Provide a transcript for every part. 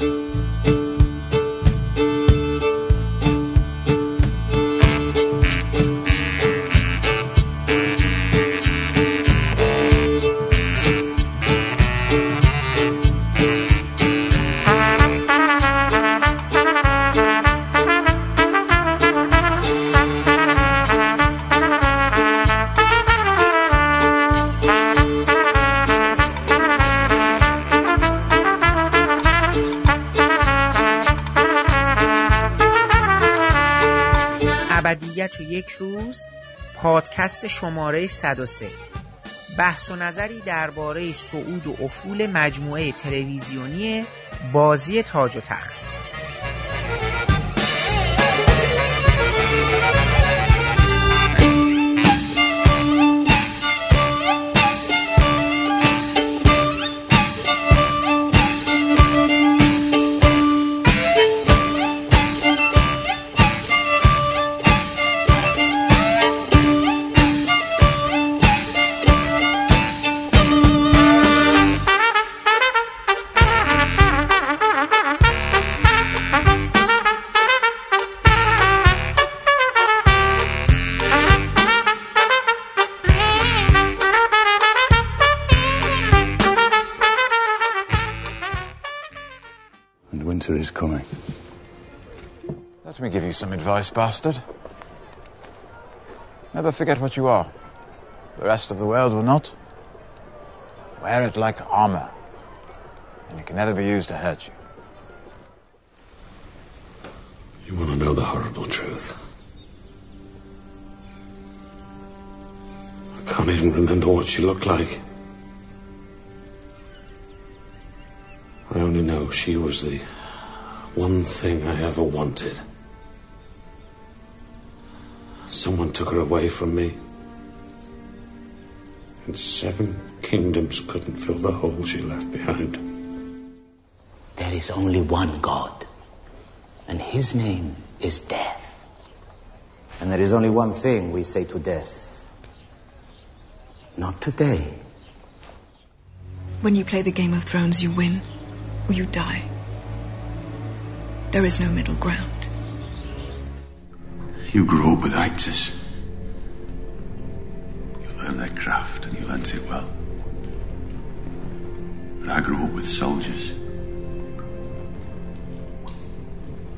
ابدیت پادکست شماره 103 بحث و نظری درباره صعود و افول مجموعه تلویزیونی بازی تاج و تخت. Some advice, bastard. Never forget what you are. The rest of the world will not. Wear it like armor, and it can never be used to hurt you. You want to know the horrible truth? I can't even remember what she looked like. I only know she was the one thing I ever wanted. Someone took her away from me. And seven kingdoms couldn't fill the hole she left behind. There is only one God, and his name is death. And there is only one thing we say to death. Not today. When you play the Game of Thrones, you win or you die. There is no middle ground. You grew up with actors. You learned their craft and you learnt it well. But I grew up with soldiers.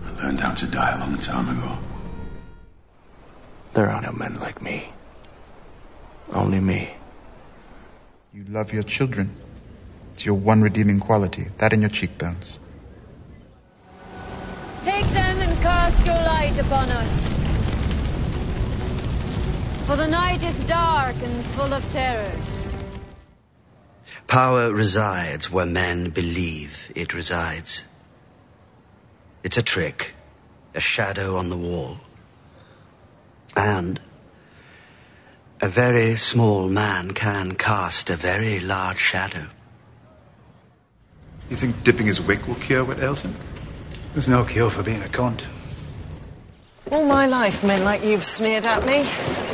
I learned how to die a long time ago. There are no men like me. Only me. You love your children. It's your one redeeming quality. That in your cheekbones. Take them and cast your light upon us. For the night is dark and full of terrors. Power resides where men believe it resides. It's a trick, a shadow on the wall. And a very small man can cast a very large shadow. You think dipping his wick will cure what ails him? There's no cure for being a cunt. All my life, men like you've sneered at me.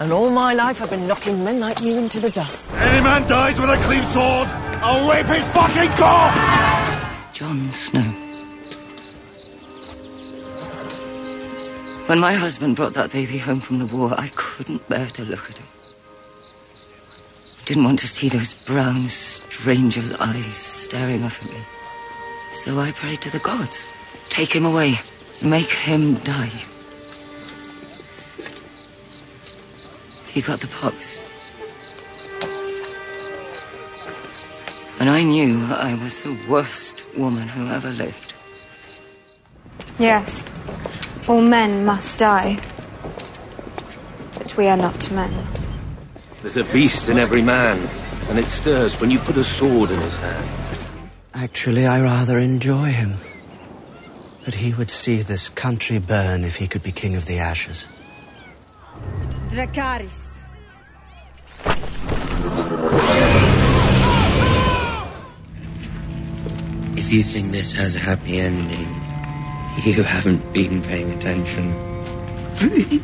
And all my life, I've been knocking men like you into the dust. Any man dies with a clean sword, I'll rape his fucking corpse! John Snow. When my husband brought that baby home from the war, I couldn't bear to look at him. I didn't want to see those brown stranger's eyes staring up at me. So I prayed to the gods. Take him away. Make him die. He got the pox. And I knew I was the worst woman who ever lived. Yes, all men must die. But we are not men. There's a beast in every man, and it stirs when you put a sword in his hand. Actually, I rather enjoy him. But he would see this country burn if he could be king of the ashes. Dracaris. If you think this has a happy ending, you haven't been paying attention.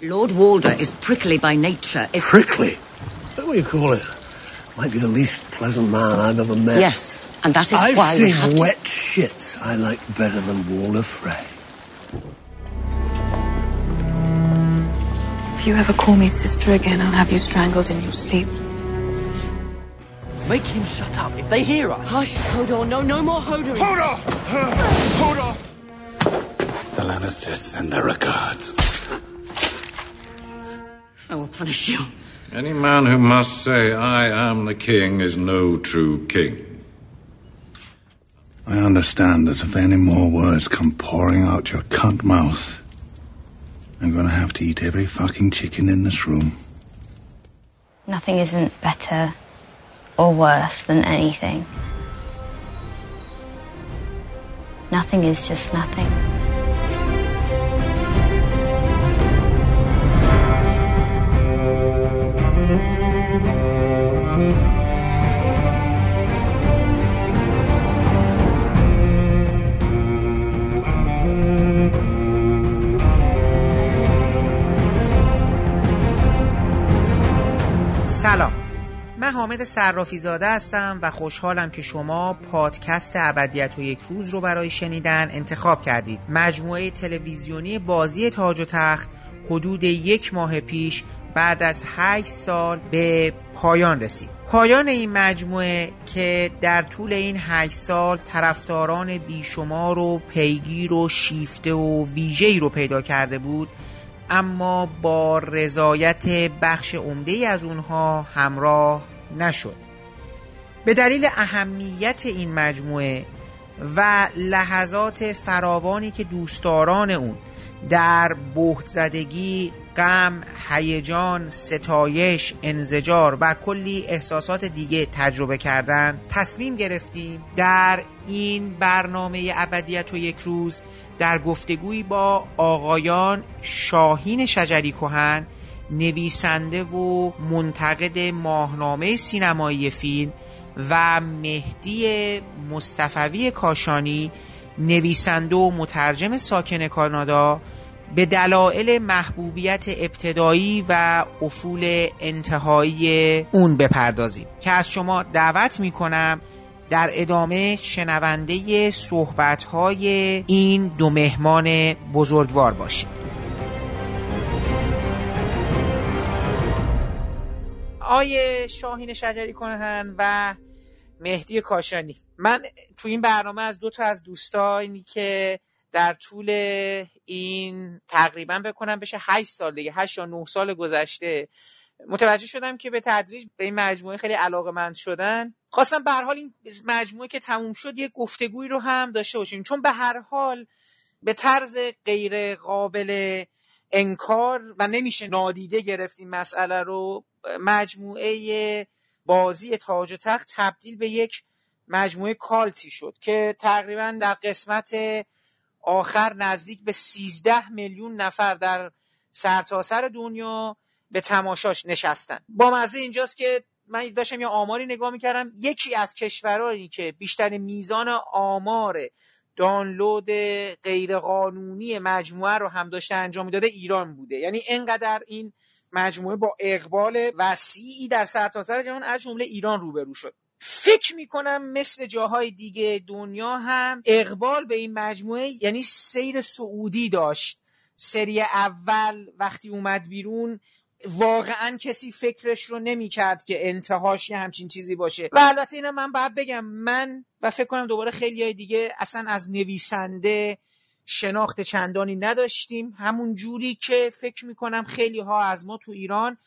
Lord Walder is prickly by nature. If... Prickly? Is that what you call it? Might be the least pleasant man I've ever met. Yes, And that is I've why we seen have to... wet shits I like better than Wall of Frey. If you ever call me sister again, I'll have you strangled in your sleep. Make him shut up. If they hear us. Hush, Hodor. No, no more Hodor. Hodor! Hodor! The Lannisters send their regards. I will punish you. Any man who must say, I am the king, is no true king. I understand that if any more words come pouring out your cunt mouth, I'm gonna have to eat every fucking chicken in this room. Nothing isn't better or worse than anything. Nothing is just nothing. سلام. من حامد صرافی زاده هستم و خوشحالم که شما پادکست ابدیت و یک روز رو برای شنیدن انتخاب کردید. مجموعه تلویزیونی بازی تاج و تخت حدود یک ماه پیش بعد از 8 سال به پایان رسید. پایان این مجموعه که در طول این 8 سال طرفداران بیشمار و پیگیر و شیفته و ویژه‌ای رو پیدا کرده بود اما با رضایت بخش عمده از اونها همراه نشد. به دلیل اهمیت این مجموعه و لحظات فراوانی که دوستداران اون در بهت زدگی غم، هیجان، ستایش، انزجار و کلی احساسات دیگه تجربه کردن تصمیم گرفتیم در این برنامه ابدیت و یک روز در گفتگویی با آقایان شاهین شجری کهن نویسنده و منتقد ماهنامه سینمایی فیلم و مهدی مصطفوی کاشانی نویسنده و مترجم ساکن کانادا به دلایل محبوبیت ابتدایی و افول انتهایی اون بپردازیم. که از شما دعوت می‌کنم در ادامه شنونده صحبتهای این دو مهمان بزرگوار باشید. آیه شاهین شجری کنهن و مهدی کاشانی. من تو این برنامه از دو تا از دوستانی که در طول این تقریبا بکنم بشه 8 سال دیگه 8 یا 9 سال گذشته متوجه شدم که به تدریج به این مجموعه خیلی علاقه مند شدن. خواستم به هر حال این مجموعه که تموم شد یه گفتگویی رو هم داشته باشیم. چون به هر حال به طرز غیر قابل انکار و نمیشه نادیده گرفت این مسئله رو مجموعه بازی تاج و تخت تبدیل به یک مجموعه کالتی شد که تقریبا در قسمت آخر نزدیک به 13 میلیون نفر در سرتاسر سر دنیا به تماشاش نشستن. با مزه اینجاست که من داشتم یه آماری نگاه می‌کردم. یکی از کشورهایی که بیشتر میزان آمار دانلود غیرقانونی مجموعه رو هم داشته انجام می‌داده ایران بوده. یعنی انقدر این مجموعه با اقبال وسیعی در سرتاسر سر جهان از جمله ایران روبرو شد. فکر می‌کنم مثل جاهای دیگه دنیا هم اقبال به این مجموعه یعنی سیر سعودی داشت. سری اول وقتی اومد بیرون واقعا کسی فکرش رو نمی‌کرد که انتهاش یه همچین چیزی باشه. و البته اینم من باید بگم من و فکر کنم دوباره خیلی های دیگه اصلا از نویسنده شناخت چندانی نداشتیم. همون جوری که فکر می‌کنم خیلی ها از ما تو ایران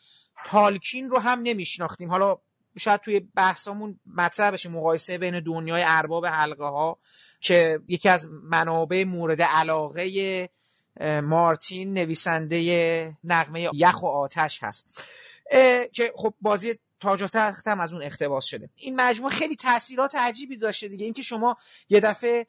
تالکین رو هم نمیشناختیم. حالا شاید توی بحثامون مطرح بشه مقایسه بین دنیای ارباب حلقه ها که یکی از منابع مورد علاقه مارتین نویسنده نقمه یخ و آتش هست. که خب بازی تاج و تخت هم از اون اقتباس شده. این مجموعه خیلی تاثیرات عجیبی داشته دیگه. اینکه شما یه دفعه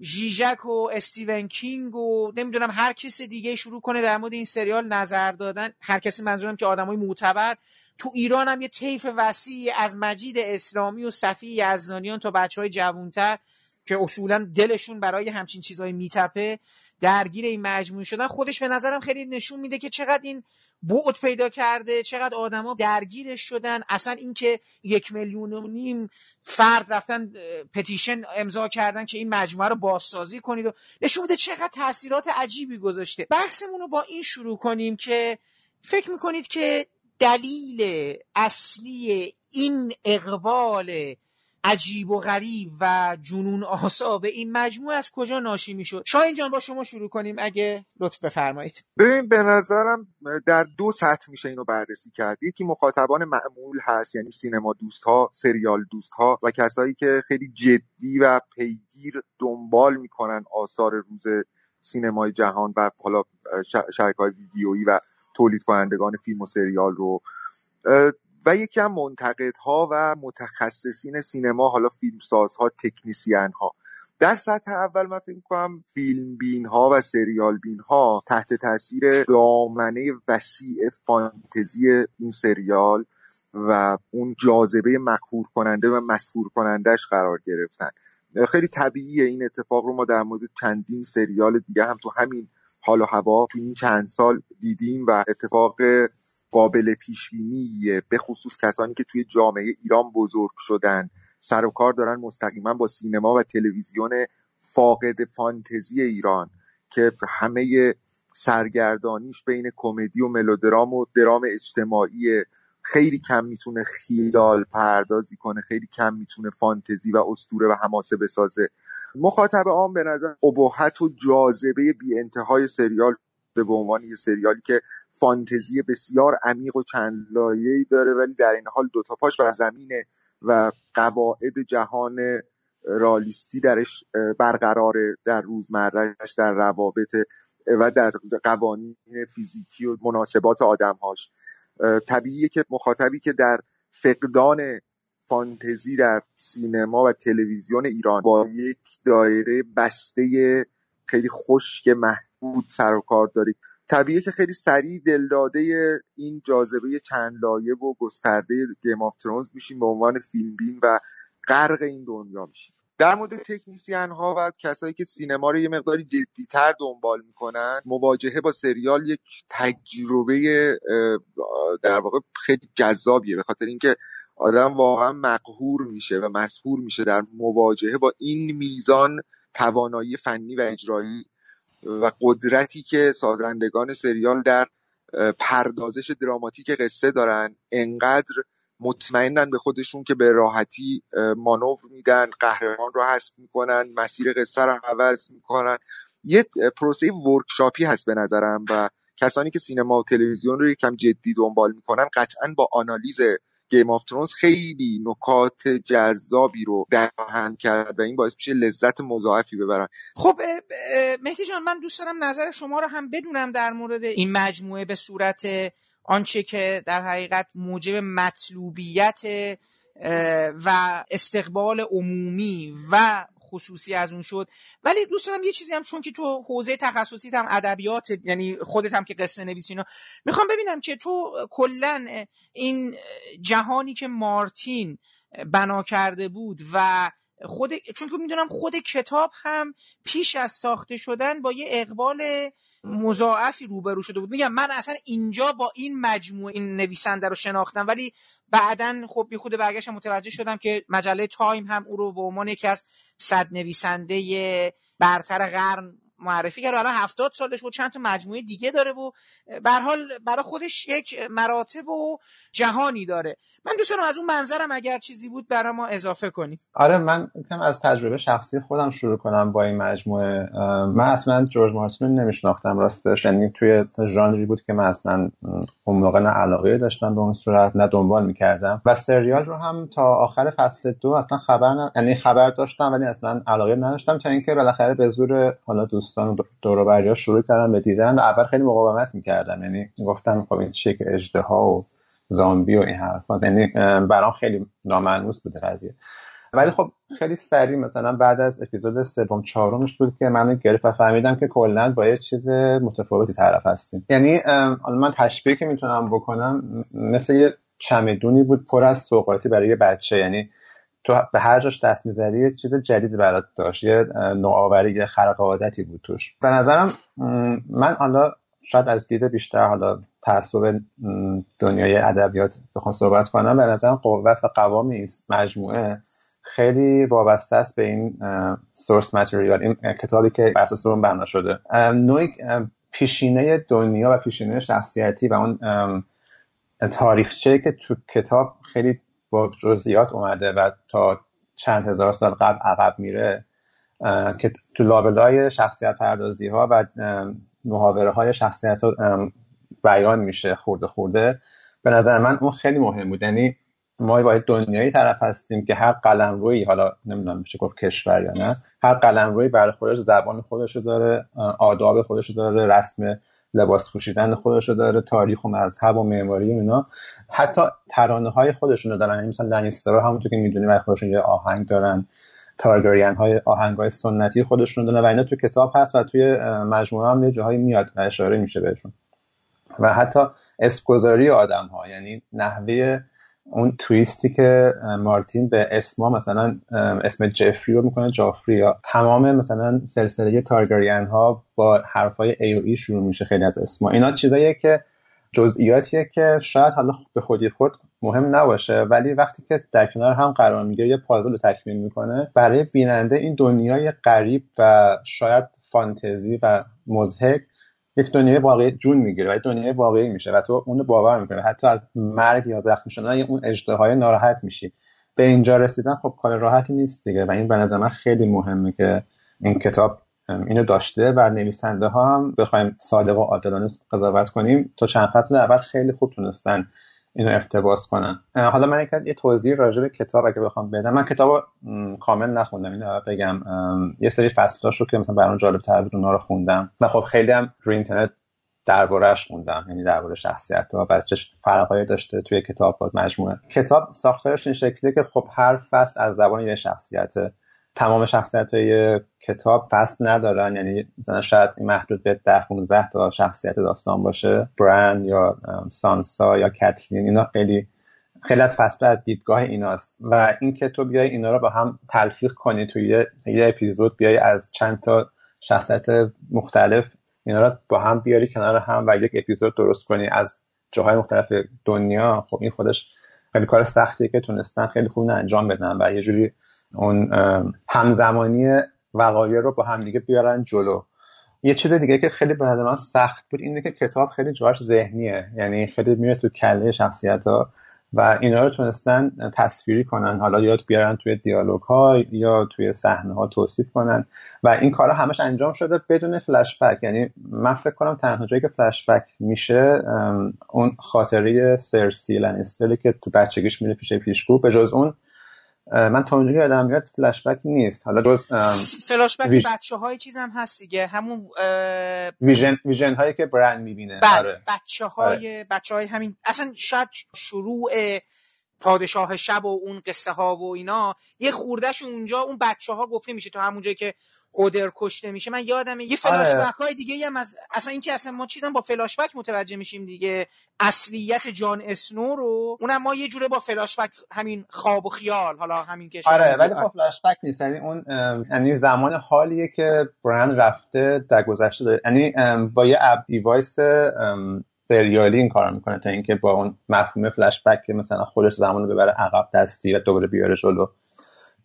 ژیژک و استیون کینگ و نمی‌دونم هر کس دیگه شروع کنه در مورد این سریال نظر دادن. هر کسی منظورم که آدمای معتبر. تو ایران هم یه طیف وسیعی از مجید اسلامی و صفی یزدانیان تا بچه های جوانتر که اصولا دلشون برای همچین چیزهای میتپه. درگیر این مجموعه شدن خودش به نظرم خیلی نشون میده که چقدر این بعد پیدا کرده چقدر آدما درگیرش شدن. اصلا اینکه یک میلیون و نیم فرد رفتن پتیشن امضا کردن که این مجموعه رو بازسازی کنید و نشون میده چقدر تاثیرات عجیبی گذاشته. بحثمون رو با این شروع کنیم که فکر می‌کنید که دلیل اصلی این اقبال عجیب و غریب و جنون آسا به این مجموعه از کجا ناشی می‌شد؟ شاهین جان با شما شروع کنیم اگه لطف بفرمایید. ببین به نظرم در دو سطح میشه اینو بررسی کرد. یکی مخاطبان معمول هست یعنی سینما دوست ها سریال دوست ها و کسایی که خیلی جدی و پیگیر دنبال می‌کنن آثار روز سینمای جهان و حالا شرکت های ویدیویی و تولید کنندگان فیلم و سریال رو. و یکی هم منتقدها و متخصصین سینما حالا فیلمسازها تکنیسیان ها در سطح اول من فکر کنم فیلم بین ها و سریال بین ها تحت تاثیر دامنه وسیع فانتزی این سریال و اون جاذبه مقهور کننده و مسهور کنندهش قرار گرفتن. خیلی طبیعیه این اتفاق رو ما در مورد چندین سریال دیگه هم تو همین حال و هوا تو این چند سال دیدیم و اتفاق قابل پیش بینیه به خصوص کسانی که توی جامعه ایران بزرگ شدن. سر و کار دارن مستقیما با سینما و تلویزیون فاقد فانتزی ایران که همه سرگردانیش بین کمدی و ملودرام و درام اجتماعی. خیلی کم می‌تونه خیال پردازی کنه خیلی کم می‌تونه فانتزی و استوره و حماسه بسازه. مخاطب عام به نظر ابهت و جاذبه بی انتهای سریال به عنوان یه سریالی که فانتزی بسیار عمیق و چند لایه‌ای داره ولی در این حال دوتا پاش و زمینه و قواعد جهان رالیستی درش برقراره در روزمرهش در روابط و در قوانین فیزیکی و مناسبات آدمهاش. طبیعیه که مخاطبی که در فقدان فانتزی در سینما و تلویزیون ایران با یک دایره بسته خیلی خشک سر و کار دارید. طبیعیه که خیلی سریع دلداده این جاذبه چند لایه و گسترده Game of Thrones میشیم به عنوان فیلم بین و غرق این دنیا میشیم. در مورد تکنیسیان ها و کسایی که سینما رو یه مقداری جدیتر دنبال می‌کنن مواجهه با سریال یک تجربه در واقع خیلی جذابیه به خاطر اینکه آدم واقعا مقهور میشه و مسحور میشه در مواجهه با این میزان توانایی فنی و اجرایی و قدرتی که سازندگان سریال در پردازش دراماتیک قصه دارن انقدر مطمئنن به خودشون که به راحتی مانور میدن قهرمان رو حذف می‌کنن مسیر قصه رو عوض می‌کنن. یه پروسه workshop ی هست به نظرم و کسانی که سینما و تلویزیون رو یکم جدی دنبال می‌کنن قطعا با آنالیز Game of Thrones خیلی نکات جذابی رو خواهند کرد و این باعث میشه لذت مضاعفی ببرن. خب مهدی جان من دوست دارم نظر شما رو هم بدونم در مورد این مجموعه به صورت آنچه که در حقیقت موجب مطلوبیت و استقبال عمومی و خصوصی از اون شد. ولی دوست دارم یه چیزی هم چون که تو حوزه تخصصی هم ادبیات یعنی خودت هم که قصه نویسی اینا می‌خوام ببینم که تو کلا این جهانی که مارتین بنا کرده بود و خود چون که می‌دونم خود کتاب هم پیش از ساخته شدن با یه اقبال مضاعفی روبرو شده بود. میگم من اصلا اینجا با این مجموعه این نویسنده رو شناختم ولی بعدا خب بی خود برگشتم متوجه شدم که مجله تایم هم او رو به عنوان یکی از صد نویسنده برتر قرن معرفی کرد الان هفتاد سالش و چند تا مجموعه دیگه داره و به حال برای خودش یک مراتب و جهانی داره. من دوست دارم از اون منظرم اگر چیزی بود برای ما اضافه کنی آره من کم از تجربه شخصی خودم شروع کنم با این مجموعه. من اصلا جورج مارتین رو نمیشناختم راستش. یعنی توی ژانری بود که من اصلا اون موقع نه علاقه داشتم به اون صورت نه دنبال می‌کردم. و سریال رو هم تا آخر فصل دو اصلا خبر نه یعنی خبر داشتم ولی اصلا علاقه نداشتم تا اینکه بالاخره به زور حالا دوستان و دور شروع کردم به دیدن و اول خیلی مقاومت می‌کردم یعنی گفتم خب این چیه که اجدها و زامبی و این حرفا. یعنی برام خیلی نامعنوس بوده قضیه. ولی خب خیلی سریع مثلا بعد از اپیزود سوم چهارمش بود که من گرفت و فهمیدم که کلا با یه چیز متفاوتی طرف هستیم. یعنی من تشبیه که می‌تونم بکنم مثل یه چمدونی بود پر از سوقاتی برای یه بچه. یعنی تو به هر جاش دست می‌زدی یه چیز جدید برات داشت یه نوآوری یه خرق عادتی بود توش. به نظرم من حالا شاید از دید بیشتر حالا تعصب دنیای ادبیات بخوام صحبت کنم به نظرم قوت و قوام مجموعه. خیلی وابسته است به این سورس متریال این کتابی که بر اساس بنا شده. نوعی پیشینه دنیا و پیشینه شخصیتی و اون تاریخچه که تو کتاب خیلی با جزئیات اومده و تا چند هزار سال قبل عقب میره که تو لابلای شخصیت پردازی ها و محاوره های شخصیت ها بیان میشه خورده خورده. به نظر من اون خیلی مهم بود. یعنی ما باید دنیایی طرف هستیم که هر قلم روی حالا نمی‌دونم میشه گفت کشور یا نه هر قلم روی برای خودش زبان خودشو داره آداب خودشو داره رسم لباس پوشیدن خودشو داره تاریخ و مذهب و معماری و اینا. حتی ترانه های خودشونو دارن. یعنی مثلا لنیسترها همونطور که می‌دونی برای خودشون یه آهنگ دارن. تارگریان های آهنگ های سنتی خودشون دارن. و اینا تو کتاب هست و توی مجموعه هم یه جاهایی میاد و اشاره میشه بهشون. و حتی اسمگذاری آدم ها یعنی نحوه اون تویستی که مارتین به اسما مثلا اسم جفری رو می‌کنه جافری یا تمام مثلا سلسله تارگریان ها با حرفای ای و ای شروع میشه خیلی از اسما اینا چیزاییه که جزئیاتیه که شاید حالا به خودی خود مهم نباشه ولی وقتی که در کنار هم قرار می‌گیره یه پازل رو تکمیل می‌کنه. برای بیننده این دنیای غریب و شاید فانتزی و مزهک یک دنیای واقعی جون می‌گیره و دنیای واقعی میشه و تو اونو باور می‌کنه حتی از مرگ یا زخمی شدن اون اجتهای ناراحت میشی. به اینجا رسیدن خب کار راحتی نیست دیگه و این به نظر من خیلی مهمه که این کتاب اینو داشته و نویسنده ها هم بخوایم صادق و عادلانه قضاوت کنیم. تا چند فصل اول خیلی خوب تونستن اینو اقتباس کنن. حالا من یه توضیح راجع به کتاب اگه بخوام بدم. من کتاب کامل نخوندم. اینو بگم. یه سری فصلاش رو که مثلا برام جالب تر بود اونا رو خوندم. و خب خیلی هم روی اینترنت دربارهش خوندم. یعنی درباره شخصیت و چه فرقایی داشته توی کتاب مجموعه. کتاب ساختارش این شکلیه که خب هر فصل از زبان یه شخصیته. تمام شخصیت های کتاب فصل ندارن. یعنی مثلا شاید محدود به ده 15 تا شخصیت داستان باشه. برند یا سانسا یا کتلین اینا خیلی خیلی از فصل از دیدگاه ایناست. و این که تو بیای اینا رو با هم تلفیق کنی توی یه, یه اپیزود بیای از چند تا شخصیت مختلف اینا رو با هم بیاری کنار هم و یک اپیزود درست کنی. از جاهای مختلف دنیا خب این خودش خیلی کار سختیه که تونستن خیلی خوب انجام بدن. و یه جوری اون همزمانی وقایع رو با همدیگه بیارن جلو. یه چیز دیگه که خیلی به من سخت بود اینه که کتاب خیلی جاش ذهنیه. یعنی خیلی میره تو کله شخصیت ها و اینا رو تونستن تصویری کنن. حالا یاد بیارن توی دیالوگ ها یا توی صحنه ها توصیف کنن. و این کارا همش انجام شده بدون فلش بک یعنی من فکر کنم تنها جایی که فلش بک میشه اون خاطره سرسی لنستری که تو بچگیش میره پیش پیشگو. به جز اون من تا اونجوری یادم میاد فلش بک نیست حالا جز فلش بک ویژ... بچه های چیز هم هست دیگه همون ویژن ویژن هایی که برند می‌بینه بله آره. بچه های آره. بچه های همین اصلا شاید شروع پادشاه شب و اون قصه ها و اینا یه خوردهش اونجا اون بچه ها گفته میشه تا همون جایی که قدر کشته میشه. من یادم یه فلاش آره. های دیگه هم از اصلا اینکه اصلا ما چیزا با فلاش بک متوجه میشیم دیگه. اصلیت جان اسنو رو اونم ما یه جوره با فلاش بک همین خواب و خیال حالا همین که آره ولی خب فلاش بک نیست. یعنی اون یعنی زمان حالیه که برند رفته در گذشته. داره یعنی با یه اپ دیوایس سریالی این کار می‌کنه تا اینکه با اون مفهوم فلش بک که مثلا خودش زمان ببره عقب دستی و دوباره بیاره جلو.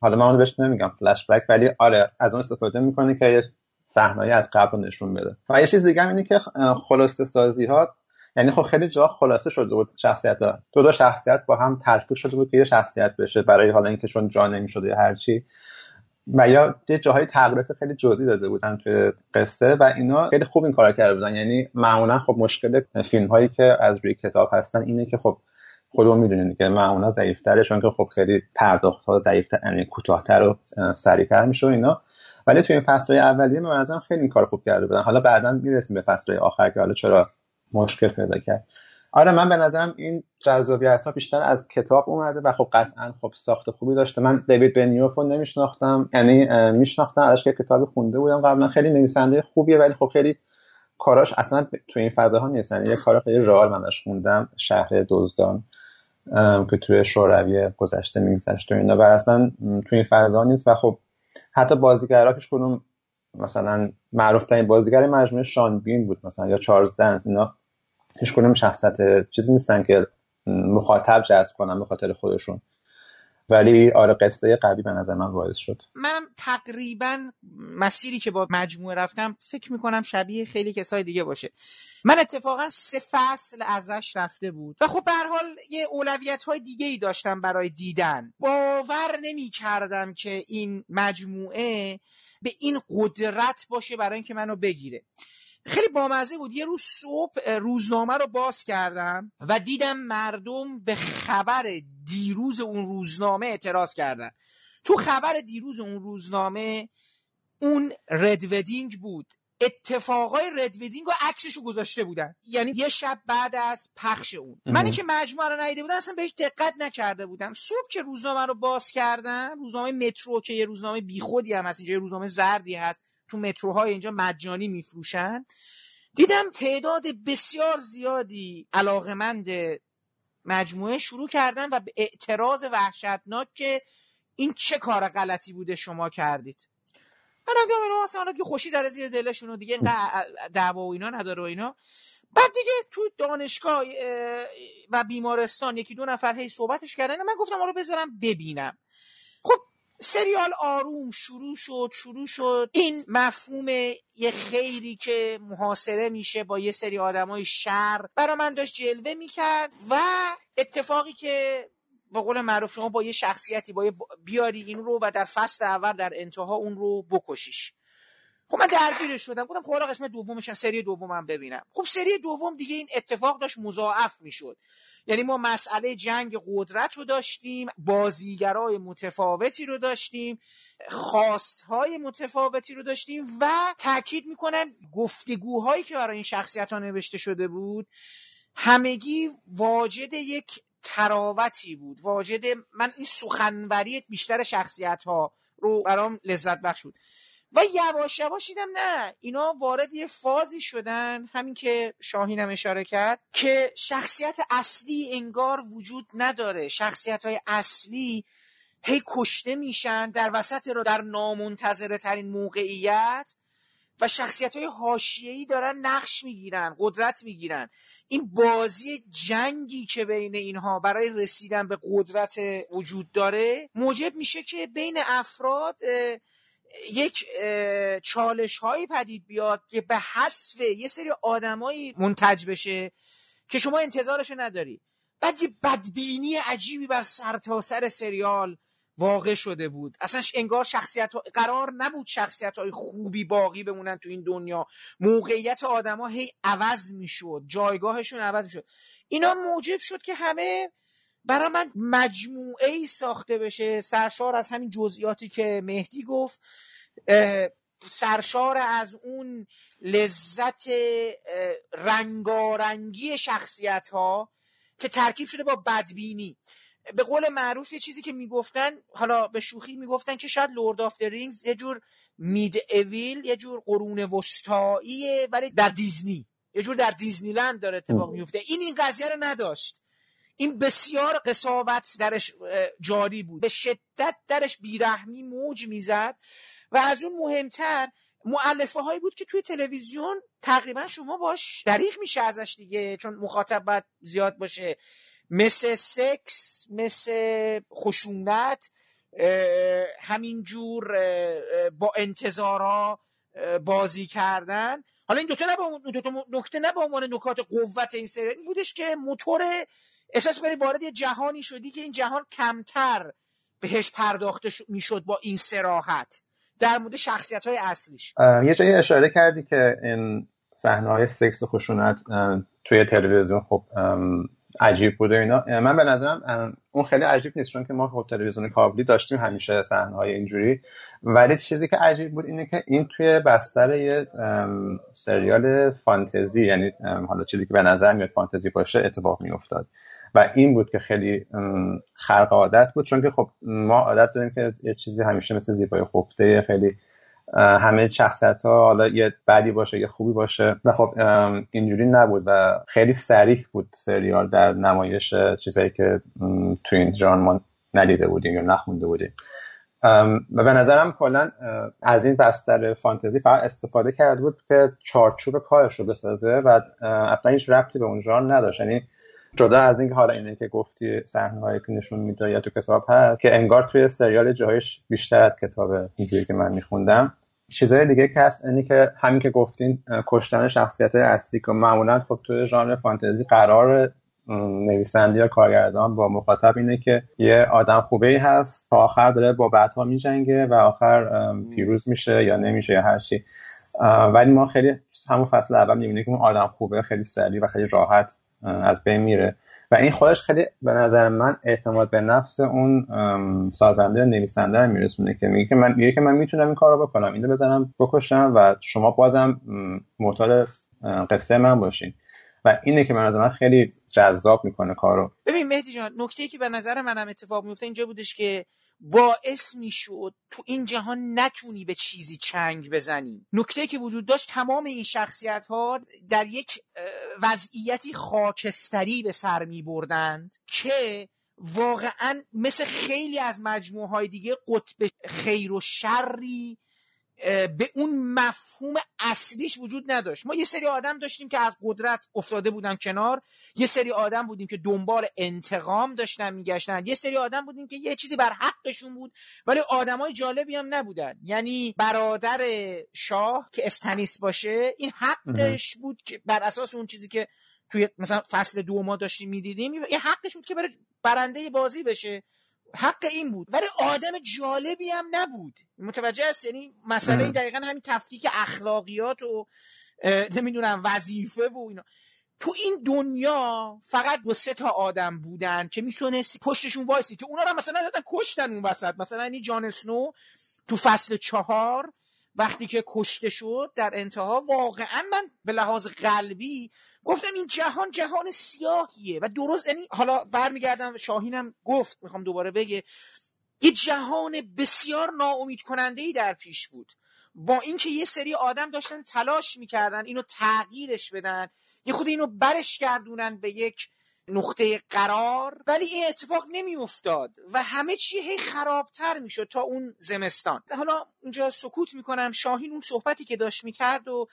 حالا من بهش نمیگم فلش بک ولی آره از اون استفاده می‌کنه که یه صحنه‌ای از قبل نشون بده. و یه چیز دیگه اینه که خلاصه سازی ها یعنی خب خیلی جا خلاصه شده بود شخصیت ها. دو دو شخصیت با هم ترکیب شده بود که یه شخصیت بشه برای حالا اینکه چون جا نمی‌شده یا هرچی و یا یه جاهای تغییرات خیلی جزئی داده بودن توی قصه و اینا خیلی خوب این کار کرده بودن. یعنی معمولا خب مشکل فیلم هایی که از روی کتاب هستن اینه که خب خودمون می‌دونیم که معمولا ضعیفتره چون که خب خیلی پرداخت ها ضعیفتر یعنی کوتاهتر و سریعتر میشه و اینا. ولی توی این فصل اولیه من ازم خیلی این کار خوب کرده بودن. حالا بعدا می‌رسیم به فصل آخر که حالا چرا مشکل پیدا کرد. آره من به نظرم این جذابیت ها بیشتر از کتاب اومده و خب قطعا خب ساخت خوبی داشته. من دیوید بنیوف رو نمیشناختم یعنی میشناختم ازش که کتابی خونده بودم. قبلا خیلی نویسنده خوبیه ولی خب خیلی کاراش اصلا تو این فضاها نیست یعنی یه کار خیلی رئال من خوندم شهر دزدان که توی شوروی گذشته میگذشت و اینا. و اصلا توی این فضا نیست. و خب حتی بازیگرا کدوم مثلا معروف ترین بازیگر مجموعه شان بین بود مثلا یا چارلز دنس اینا هیچ کدوم شخصیت چیزی نیستن که مخاطب جذب کنن به خاطر خودشون. ولی آره قصه قوی به نظر من باعث شد. من تقریبا مسیری که با مجموعه رفتم فکر می‌کنم شبیه خیلی کسای دیگه باشه. من اتفاقا سه فصل ازش رفته بود و خب به حال یه اولویت های دیگه ای داشتم برای دیدن. باور نمی کردم که این مجموعه به این قدرت باشه برای اینکه منو بگیره. خیلی بامزه بود. یه روز صبح روزنامه رو باز کردم و دیدم مردم به خبر دیروز اون روزنامه اعتراض کردن. تو خبر دیروز اون روزنامه اون رد ودینگ بود. اتفاقای رد ودینگ و عکسشو گذاشته بودن. یعنی یه شب بعد از پخش اون. منی که مجموعه رو ندیده بودم اصلا بهش دقت نکرده بودم. صبح که روزنامه رو باز کردم روزنامه مترو که یه روزنامه بیخودی هم هست اینجا یه روزنامه زردی هست. تو متروهای اینجا مجانی میفروشن. دیدم تعداد بسیار زیادی علاقمند مجموعه شروع کردن و به اعتراض وحشتناک که این چه کار غلطی بوده شما کردید. من دیدم اینا اصلا که خوشی زده زیر دلشون و دیگه دعوا و اینا نداره و اینا. بعد دیگه تو دانشگاه و بیمارستان یکی دو نفر هی صحبتش کردن من گفتم رو بذارم ببینم. سریال آروم شروع شد شروع شد. این مفهوم یه خیری که محاصره میشه با یه سری آدمای شر. برا من داشت جلوه می‌کرد و اتفاقی که به قول معروف شما با یه شخصیتی با یه بیاری این رو و در فصل اول در انتها اون رو بکشیش. خب من درگیرش شدم. گفتم خب قسمت دومش سری دومم ببینم. خب سری دوم دیگه این اتفاق داشت مضاعف می‌شد. یعنی ما مسئله جنگ قدرت رو داشتیم بازیگرای متفاوتی رو داشتیم خواستهای متفاوتی رو داشتیم و تاکید می‌کنم گفتگوهایی که برای این شخصیت ها نوشته شده بود همگی واجد یک تراوتی بود. واجد من این سخنوری بیشتر شخصیت ها رو برام لذت بخش بود. و یواش یواش دیدم نه. اینا وارد یه فازی شدن همین که شاهینم اشاره کرد که شخصیت اصلی انگار وجود نداره. شخصیت های اصلی هی کشته میشن در وسط رو در نامنتظره ترین موقعیت و شخصیت های هاشیهی دارن نقش می‌گیرن قدرت می‌گیرن. این بازی جنگی که بین اینها برای رسیدن به قدرت وجود داره موجب میشه که بین افراد یک چالش هایی پدید بیاد که به حذف یه سری آدمایی منتج بشه که شما انتظارش نداری. بعد یه بدبینی عجیبی بر سرتاسر سر سریال واقع شده بود. اصلا انگار شخصیت ها قرار نبود شخصیت های خوبی باقی بمونن تو این دنیا. موقعیت آدما هی عوض می‌شد. جایگاهشون عوض می‌شد. اینا موجب شد که همه برای من مجموعه ای ساخته بشه. سرشار از همین جزئیاتی که مهدی گفت سرشار از اون لذت رنگارنگی شخصیت ها که ترکیب شده با بدبینی. به قول معروف یه چیزی که می‌گفتن حالا به شوخی می‌گفتن که شاید Lord of Rings یه جور مید اویل یه جور قرون وسطاییه ولی در دیزنی یه جور در دیزنیلند داره اتفاق میفته این این قضیه رو نداشت. این بسیار قصاوت درش جاری بود. به شدت درش بیرحمی موج می‌زد و از اون مهمتر معلفه هایی بود که توی تلویزیون تقریبا شما باش دریغ میشه ازش دیگه چون مخاطب باید زیاد باشه. مثل سکس مثل خشونت همینجور با انتظارها بازی کردن. حالا این دوتا نه با نکته نه به عنوان نکات قوت این سریال بودش که موتور احساس کنی وارد یه جهانی شدی که این جهان کمتر بهش پرداخته می‌شد با این سراحت. در مورد شخصیت های اصلیش یه جایی اشاره کردی که این صحنه های سکس خشونت توی تلویزیون خب عجیب بوده اینا. من به نظرم اون خیلی عجیب نیست چون که ما خب تلویزیون کابلی داشتیم همیشه صحنه های اینجوری. ولی چیزی که عجیب بود اینه که این توی بستر یه سریال فانتزی یعنی حالا چیزی که به نظر میاد فانتزی باشه اتفاق میافتاد. و این بود که خیلی خرق عادت بود چون که خب ما عادت داریم که یه چیزی همیشه مثل زیبای خفته خیلی همه شخصیت ها حالا یه بدی باشه یه خوبی باشه. و خب اینجوری نبود و خیلی سریح بود سریال در نمایش چیزایی که تو این جان ما ندیده بودیم یا نخونده بودیم. و به نظرم کلا از این بستر فانتزی فقط استفاده کرده بود که چارچوب کارش رو بسازه و اصلا هیچ ربطی به اون ژانر نداشت. یعنی جدا از اینکه حالا اینه که گفتی صحنه هایی که نشون میده یا تو کتاب هست که انگار توی سریال جایش بیشتر از کتاب اینجوری که من میخوندم. چیزای دیگه که هست اینی که همین که گفتین کشتن شخصیت اصلی که معمولا خب توی ژانر فانتزی قرار نویسنده یا کارگردان با مخاطب اینه که یه آدم خوبه ای هست تا آخر داره با بعدها میجنگه و آخر پیروز میشه یا نمیشه یا هر چی. ولی ما خیلی همون فصل اول می‌بینیم که اون آدم خوبه خیلی سریع و خیلی راحت از بین میره. و این خودش خیلی به نظر من اعتماد به نفس اون سازنده نویسنده رو میرسونه که میگه که من میگه که من می‌تونم این کارو بکنم اینو بزنم بکشم و شما بازم معتاد قصه من باشین. و اینه که من من خیلی جذاب می‌کنه کارو. ببین مهدی جان نکته که به نظر منم اتفاق میفته اینجا بودش که باعث می‌شد تو این جهان نتونی به چیزی چنگ بزنی. نکته که وجود داشت تمام این شخصیت ها در یک وضعیتی خاکستری به سر می بردند که واقعا مثل خیلی از مجموعه های دیگه قطب خیر و شری به اون مفهوم اصلیش وجود نداشت. ما یه سری آدم داشتیم که از قدرت افتاده بودن کنار. یه سری آدم بودیم که دنبال انتقام داشتن میگشتن. یه سری آدم بودیم که یه چیزی بر حقشون بود ولی آدمای جالبی هم نبودن. یعنی برادر شاه که استنیس باشه این حقش بود که بر اساس اون چیزی که توی مثلا فصل دو ما داشتیم می‌دیدیم یه حقش بود که بره برنده بازی بشه. حق این بود. ولی آدم جالبی هم نبود. متوجه است یعنی مسئله این دقیقا همین تفکیک اخلاقیات و نمی‌دونم وظیفه و اینا. تو این دنیا فقط دو سه تا آدم بودن که می‌تونستی پشتشون وایسی. که اونا رو مثلا زدن کشتن اون وسط. مثلا این جان سنو تو فصل چهار وقتی که کشته شد در انتها واقعا من به لحاظ قلبی گفتم این جهان جهان سیاهیه و درست یعنی حالا برمیگردم شاهینم گفت می‌خوام دوباره بگه یه جهان بسیار ناامید کننده ای در پیش بود. با اینکه یه سری آدم داشتن تلاش می‌کردن اینو تغییرش بدن یه خود اینو برش گردونن به یک نقطه قرار ولی این اتفاق نمیافتاد و همه چی هی خرابتر می‌شد تا اون زمستان. حالا اینجا سکوت می‌کنم شاهین اون صحبتی که داشت می‌کرد و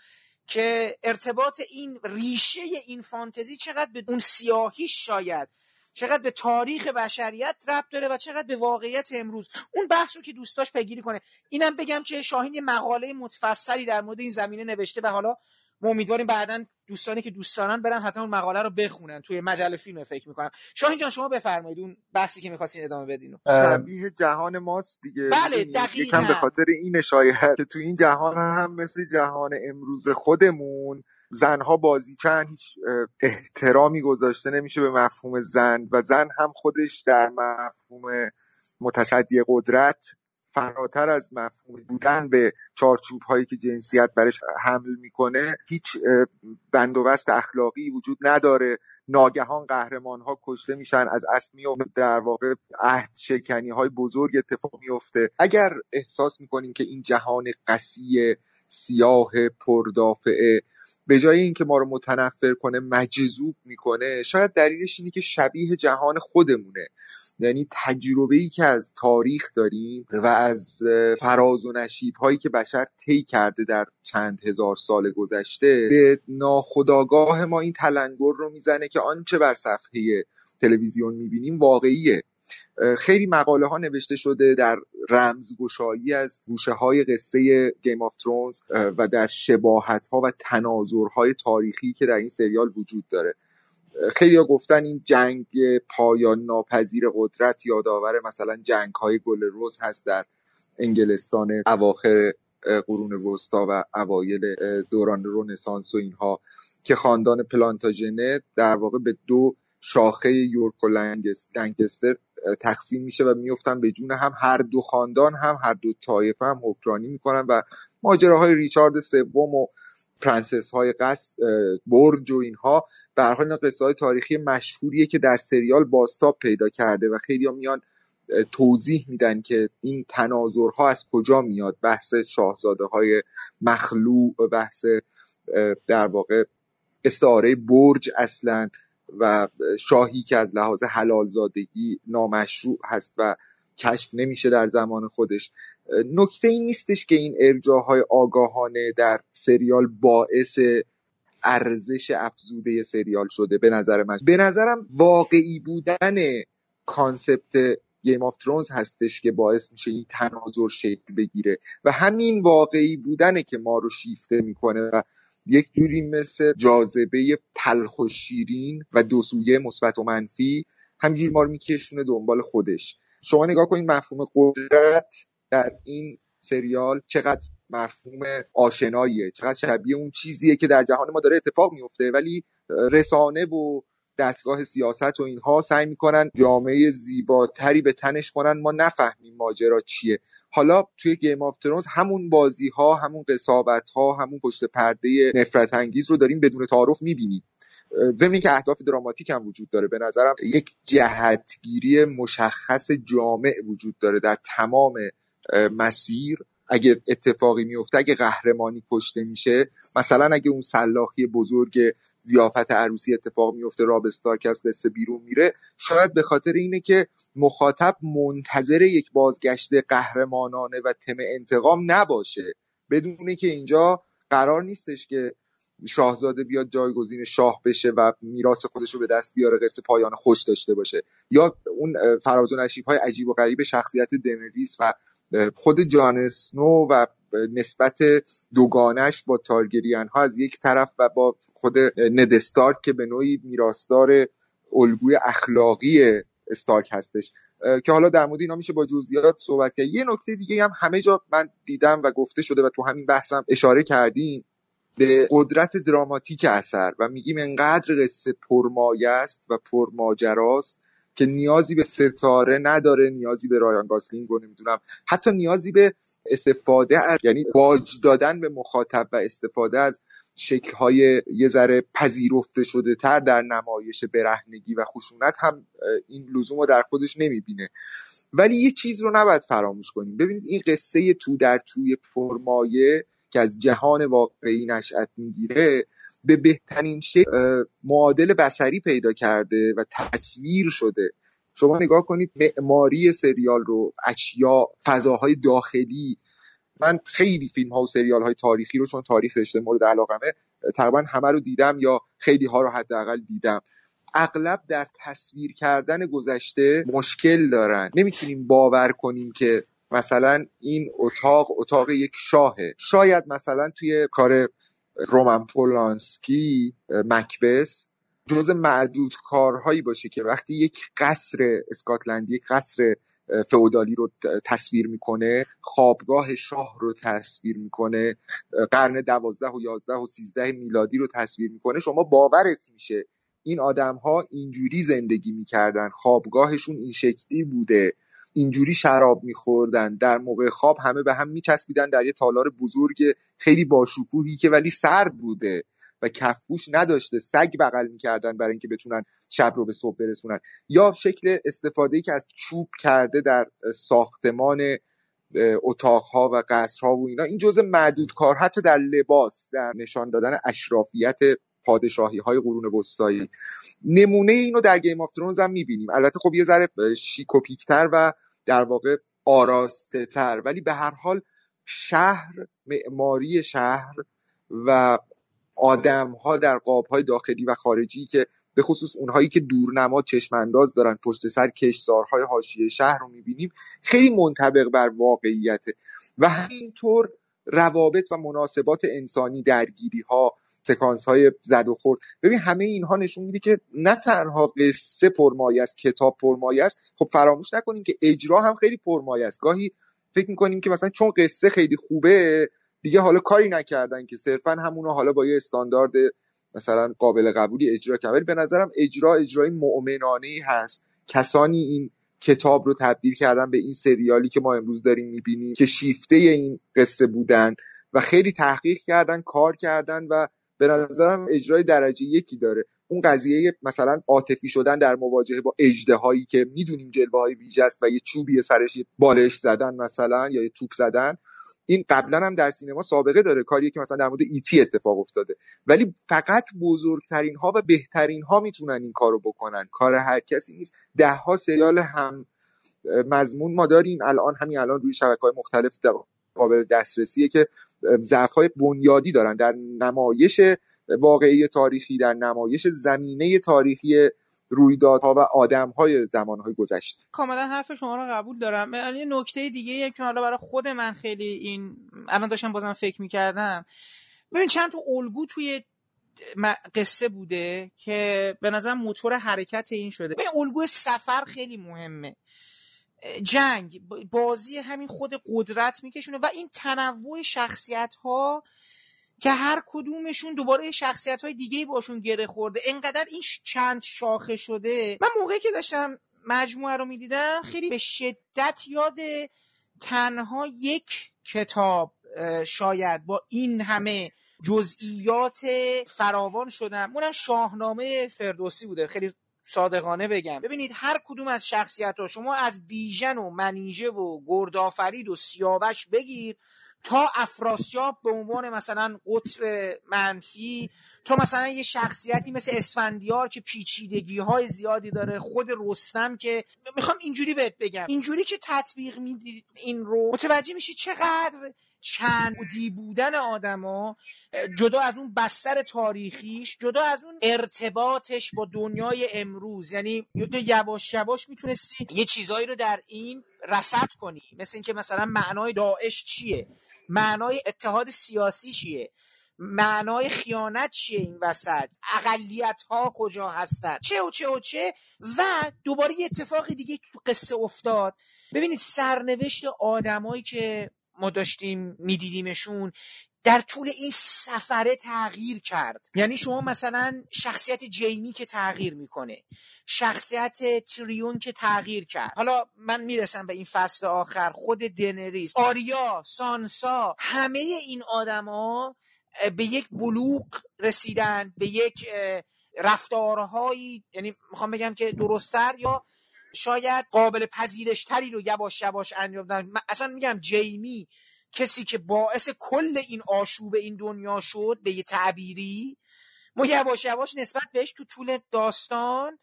که ارتباط این ریشه این فانتزی چقدر به اون سیاهی شاید چقدر به تاریخ بشریت ربط داره و چقدر به واقعیت امروز. اون بحث رو که دوستاش پیگیری کنه. اینم بگم که شاهین یه مقاله متفصلی در مورد این زمینه نوشته و حالا ما امیدواریم بعدا دوستانی که دوست دارن برن حتما اون مقاله رو بخونن. توی مجله فیلم فکر می‌کنم. شاهین جان شما بفرمایید اون بحثی که می‌خواستین ادامه بدین شبیه جهان ماست دیگه. بله دقیقاً یکم به خاطر این شاید که تو این جهان هم مثل جهان امروز خودمون زنها بازیچن هیچ احترامی گذاشته نمیشه به مفهوم زن و زن هم خودش در مفهوم متصدی قدرت فراتر از مفهوم بودن به چارچوب هایی که جنسیت برش حمل می‌کنه هیچ بندوبست اخلاقی وجود نداره. ناگهان قهرمان ها کشته میشن از اسب میفته در واقع عهد شکنی های بزرگ اتفاق میفته اگر احساس می‌کنیم که این جهان قسی سیاه پردافعه به جای اینکه ما رو متنفر کنه مجذوب می‌کنه شاید دلیلش اینه که شبیه جهان خودمونه. یعنی تجربه ای که از تاریخ داریم و از فراز و نشیب هایی که بشر طی کرده در چند هزار سال گذشته به ناخداگاه ما این تلنگر رو می‌زنه که آنچه بر صفحه تلویزیون می‌بینیم واقعیه. خیلی مقاله ها نوشته شده در رمزگشایی از گوشه های قصه Game of Thrones و در شباهت ها و تناظرهای تاریخی که در این سریال وجود داره. خیلی گفتن این جنگ پایان ناپذیر قدرت یادآور مثلا جنگ های گل رز هست در انگلستان اواخر قرون وسطا و اوایل دوران رنسانس و اینها که خاندان پلانتاژنت در واقع به دو شاخه یورک و لنگستر تقسیم میشه و میفتن به جون هم. هر دو خاندان هم هر دو طایفه هم حکمرانی می‌کنن و ماجراهای ریچارد سوم و پرنسس های قصر برج و اینها به هر حال قصه های تاریخی مشهوریه که در سریال بازتاب پیدا کرده و خیلی میان توضیح میدن که این تناظرها از کجا میاد. بحث شاهزاده های مخلوع بحث در واقع استعاره برج اصلا و شاهی که از لحاظ حلال زادگی نامشروع هست و کشف نمیشه در زمان خودش. نکته این نیستش که این ارجاع‌های آگاهانه در سریال باعث ارزش افزوده سریال شده به نظر من. به نظرم واقعی بودن concept Game of Thrones هستش که باعث میشه این تناظر شکل بگیره. و همین واقعی بودنه که ما رو شیفته می‌کنه و یک جوری مثل جاذبه تلخ و شیرین و دو سویه مثبت و منفی همینجوری ما رو میکشونه دنبال خودش. شما نگاه کنید مفهوم قدرت در این سریال چقدر مفهوم آشناییه چقدر شبیه اون چیزیه که در جهان ما داره اتفاق میفته. ولی رسانه و دستگاه سیاست و اینها سعی می‌کنن جامعه زیباتری به تنش کنن. ما نفهمیم ماجرا چیه. حالا توی Game of Thrones همون بازی ها همون قساوت ها همون پشت پرده نفرت انگیز رو داریم بدون تعارف می‌بینیم. ضمن که اهداف دراماتیک هم وجود داره. به نظرم یک جهتگیری مشخص جامع وجود داره در تمام مسیر اگه اتفاقی میفته اگه قهرمانی کشته میشه مثلا اگه اون سلاخی بزرگ ضیافت عروسی اتفاق میفته راب استارک از قصه بیرون میره شاید به خاطر اینه که مخاطب منتظر یک بازگشت قهرمانانه و تم انتقام نباشه. بدونه که اینجا قرار نیستش که شاهزاده بیاد جایگزین شاه بشه و میراث خودش رو به دست بیاره قصه پایان خوش داشته باشه. یا اون فراز و نشیب های عجیب و غریب شخصیت دنریس و خود جان اسنو و نسبت دوگانش با تارگریان ها از یک طرف و با خود ندستارک که به نوعی میراستار الگوی اخلاقی استارک هستش که حالا در مورد اینا میشه با جزئیات صحبت کرد. یه نکته دیگه هم همه جا من دیدم و گفته شده و تو همین بحثم اشاره کردیم به قدرت دراماتیک اثر و میگیم انقدر قصه پرمایه است و پرماجراست که نیازی به ستاره نداره نیازی به رایان گاسلینگ رو نمی‌دونم حتی نیازی به استفاده از یعنی باج دادن به مخاطب و استفاده از شکلهای یه ذره پذیرفته شده تر در نمایش برهنگی و خشونت هم این لزوم رو در خودش نمی‌بینه. ولی یه چیز رو نباید فراموش کنیم. ببینید این قصه تو در توی فرمایه که از جهان واقعی نشأت می‌گیره به بهترین شکل معادل بسری پیدا کرده و تصویر شده. شما نگاه کنید معماری سریال رو اشیا فضاهای داخلی. من خیلی فیلم ها و سریال های تاریخی رو چون تاریخ رشته مورد علاقمه تقریبا همه رو دیدم یا خیلی ها رو حداقل دیدم. اغلب در تصویر کردن گذشته مشکل دارن. نمی‌تونیم باور کنیم که مثلا این اتاق اتاق یک شاهه. شاید مثلا توی کار رومن پولانسکی مکبس جز معدود کارهایی باشه که وقتی یک قصر اسکاتلندی یک قصر فئودالی رو تصویر می‌کنه خوابگاه شاه رو تصویر می‌کنه قرن دوازده و یازده و سیزده میلادی رو تصویر می‌کنه شما باورت میشه. این آدم ها اینجوری زندگی می‌کردن خوابگاهشون این شکلی بوده. اینجوری شراب میخوردن در موقع خواب همه به هم میچسبیدن در یه تالار بزرگ خیلی باشکوهی که ولی سرد بوده و کفپوش نداشته. سگ بغل می‌کردن برای اینکه بتونن شب رو به صبح برسونن. یا شکل استفاده ای که از چوب کرده در ساختمان اتاقها و قصرها و اینا. این جزء معدود کار حتی در لباس در نشان دادن اشرافیت پادشاهی های قرون وسطایی. نمونه اینو در گیم آف ترونز هم می‌بینیم. البته خب یه ذره شیکوپیکتر و در واقع آراسته تر ولی به هر حال شهر معماری شهر و آدم ها در قاب های داخلی و خارجی که به خصوص اونهایی که دورنما چشم انداز دارن پشت سر کشزارهای حاشیه شهر رو می‌بینیم خیلی منطبق بر واقعیته. و همینطور روابط و مناسبات انسانی درگیری ها سکانس های زد و خورد ببین همه اینها نشون میده که نه تنها قصه پرمایه است کتاب پرمایه است. خب فراموش نکنیم که اجرا هم خیلی پرمایه است. گاهی فکر می‌کنیم که مثلا چون قصه خیلی خوبه دیگه حالا کاری نکردن که صرفا همونو حالا با یه استاندارد مثلا قابل قبولی اجرا کردن. ولی به نظرم اجرا اجرای مؤمنانه هست. کسانی این کتاب رو تبدیل کردن به این سریالی که ما امروز داریم می‌بینیم که شیفته این قصه بودن و خیلی تحقیق کردن کار کردن و به نظرم اجرای درجه یکی داره. اون قضیه مثلا عاطفی شدن در مواجهه با اجده هایی که می‌دونیم جلوه های ویژه است و یه چوبی سرش بالش زدن مثلا یا یه توپ زدن این قبلا هم در سینما سابقه داره کاریه که مثلا در مورد ایتی اتفاق افتاده. ولی فقط بزرگترین ها و بهترین ها می‌تونن این کارو بکنن. کار هر کسی نیست. ده ها سریال هم مضمون ما داریم. الان همین الان روی شبکه های مختلف قابل دسترسیه که ضعف های بنیادی دارن در نمایش واقعی تاریخی در نمایش زمینه تاریخی رویدادها و آدمهای زمانهای گذشته. کاملا حرف شما رو قبول دارم. یه نکته دیگه که حالا برای خود من خیلی این الان داشتم بازم فکر می‌کردم. ببین چند تا الگو توی قصه بوده که به نظر موتور حرکت این شده. ببین الگو سفر خیلی مهمه. جنگ بازی همین خود قدرت میکشونه و این تنوع شخصیت ها که هر کدومشون دوباره شخصیت های دیگه باشون گره خورده. انقدر این چند شاخه شده. من موقعی که داشتم مجموعه رو می‌دیدم خیلی به شدت یاد تنها یک کتاب شاید با این همه جزئیات فراوان شدم. اونم شاهنامه فردوسی بوده. خیلی صادقانه بگم. ببینید هر کدوم از شخصیت ها شما از بیژن و منیژه و گردآفرید و سیاوش بگیر. تا افراسیاب به عنوان مثلا قطر منفی تا مثلا یه شخصیتی مثل اسفندیار که پیچیدگی های زیادی داره خود رستم که می‌خوام اینجوری بهت بگم. اینجوری که تطبیق می‌دید این رو متوجه میشی چقدر چندی بودن آدما جدا از اون بستر تاریخیش جدا از اون ارتباطش با دنیای امروز. یعنی یواش یواش می‌تونستی یه چیزایی رو در این رسد کنی. مثل اینکه مثلا معنای داعش چیه؟ معنای اتحاد سیاسی چیه؟ معنای خیانت چیه این وسط؟ اقلیت ها کجا هستن؟ چه و چه و چه؟ و دوباره یه اتفاق دیگه تو قصه افتاد. ببینید سرنوشت آدمایی که ما داشتیم میدیدیمشون در طول این سفره تغییر کرد. یعنی شما مثلا شخصیت جیمی که تغییر می‌کنه شخصیت تریون که تغییر کرد. حالا من می‌رسم به این فصل آخر خود دنریس آریا سانسا همه این آدما به یک بلوغ رسیدن به یک رفتارهایی یعنی می‌خوام بگم که درستتر یا شاید قابل پذیرشتری رو یواش یواش انجام دادن. اصلا میگم جیمی کسی که باعث کل این آشوب این دنیا شد به یه تعبیری ما یواش یواش نسبت بهش تو طول داستان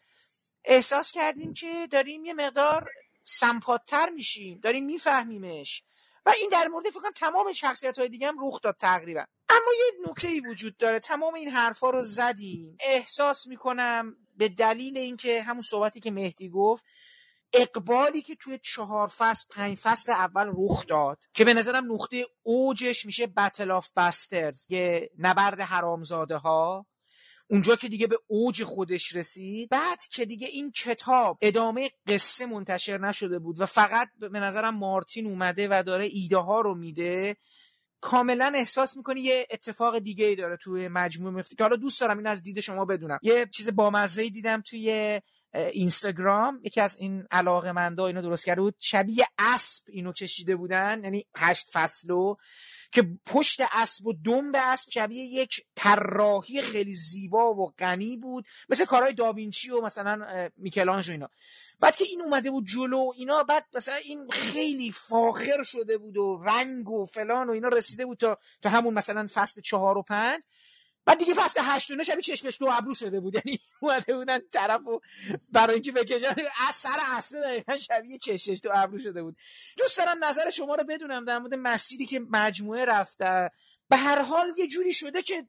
احساس کردیم که داریم یه مقدار سمپاتتر میشیم داریم میفهمیمش. و این در مورد فکر تمام شخصیت های دیگه هم رخ داد تقریبا. اما یه نکته ای وجود داره تمام این حرفا رو زدیم. احساس می‌کنم به دلیل اینکه همون صحبتی که مهدی گفت اقبالی که توی چهار فصل پنج فصل اول رخ داد که به نظرم نقطه اوجش میشه بتل آف بسترز یه نبرد حرامزاده ها اونجا که دیگه به اوج خودش رسید. بعد که دیگه این کتاب ادامه قصه منتشر نشده بود و فقط به نظرم مارتین اومده و داره ایده ها رو میده کاملا احساس می‌کنی یه اتفاق دیگه ای داره توی مجموعه مفتی که حالا دوست دارم این از دید شما بدونم. یه چیز بامزه دیدم توی اینستاگرام یکی از این علاقه مندا اینو درست کرده بود شبیه اسب اینو کشیده بودن یعنی هشت فصلو که پشت اسب و دم به اسب شبیه یک طراحی خیلی زیبا و غنی بود مثل کارهای داوینچی و مثلا میکلانژ و اینا. بعد که این اومده بود جلو اینا بعد مثلا این خیلی فاخر شده بود و رنگ و فلان و اینا رسیده بود تا تا همون مثلا فصل چهار و پنج. بعد دیگه فصل هشت و شبیه چشمش دو ابرو شده بود. یعنی اومده بودن طرف و برای اینکه بکشن. از سر اصله دقیقا شبیه چشمش دو ابرو شده بود. دوست دارم نظر شما رو بدونم در مورد مسیری که مجموعه رفته. به هر حال یه جوری شده که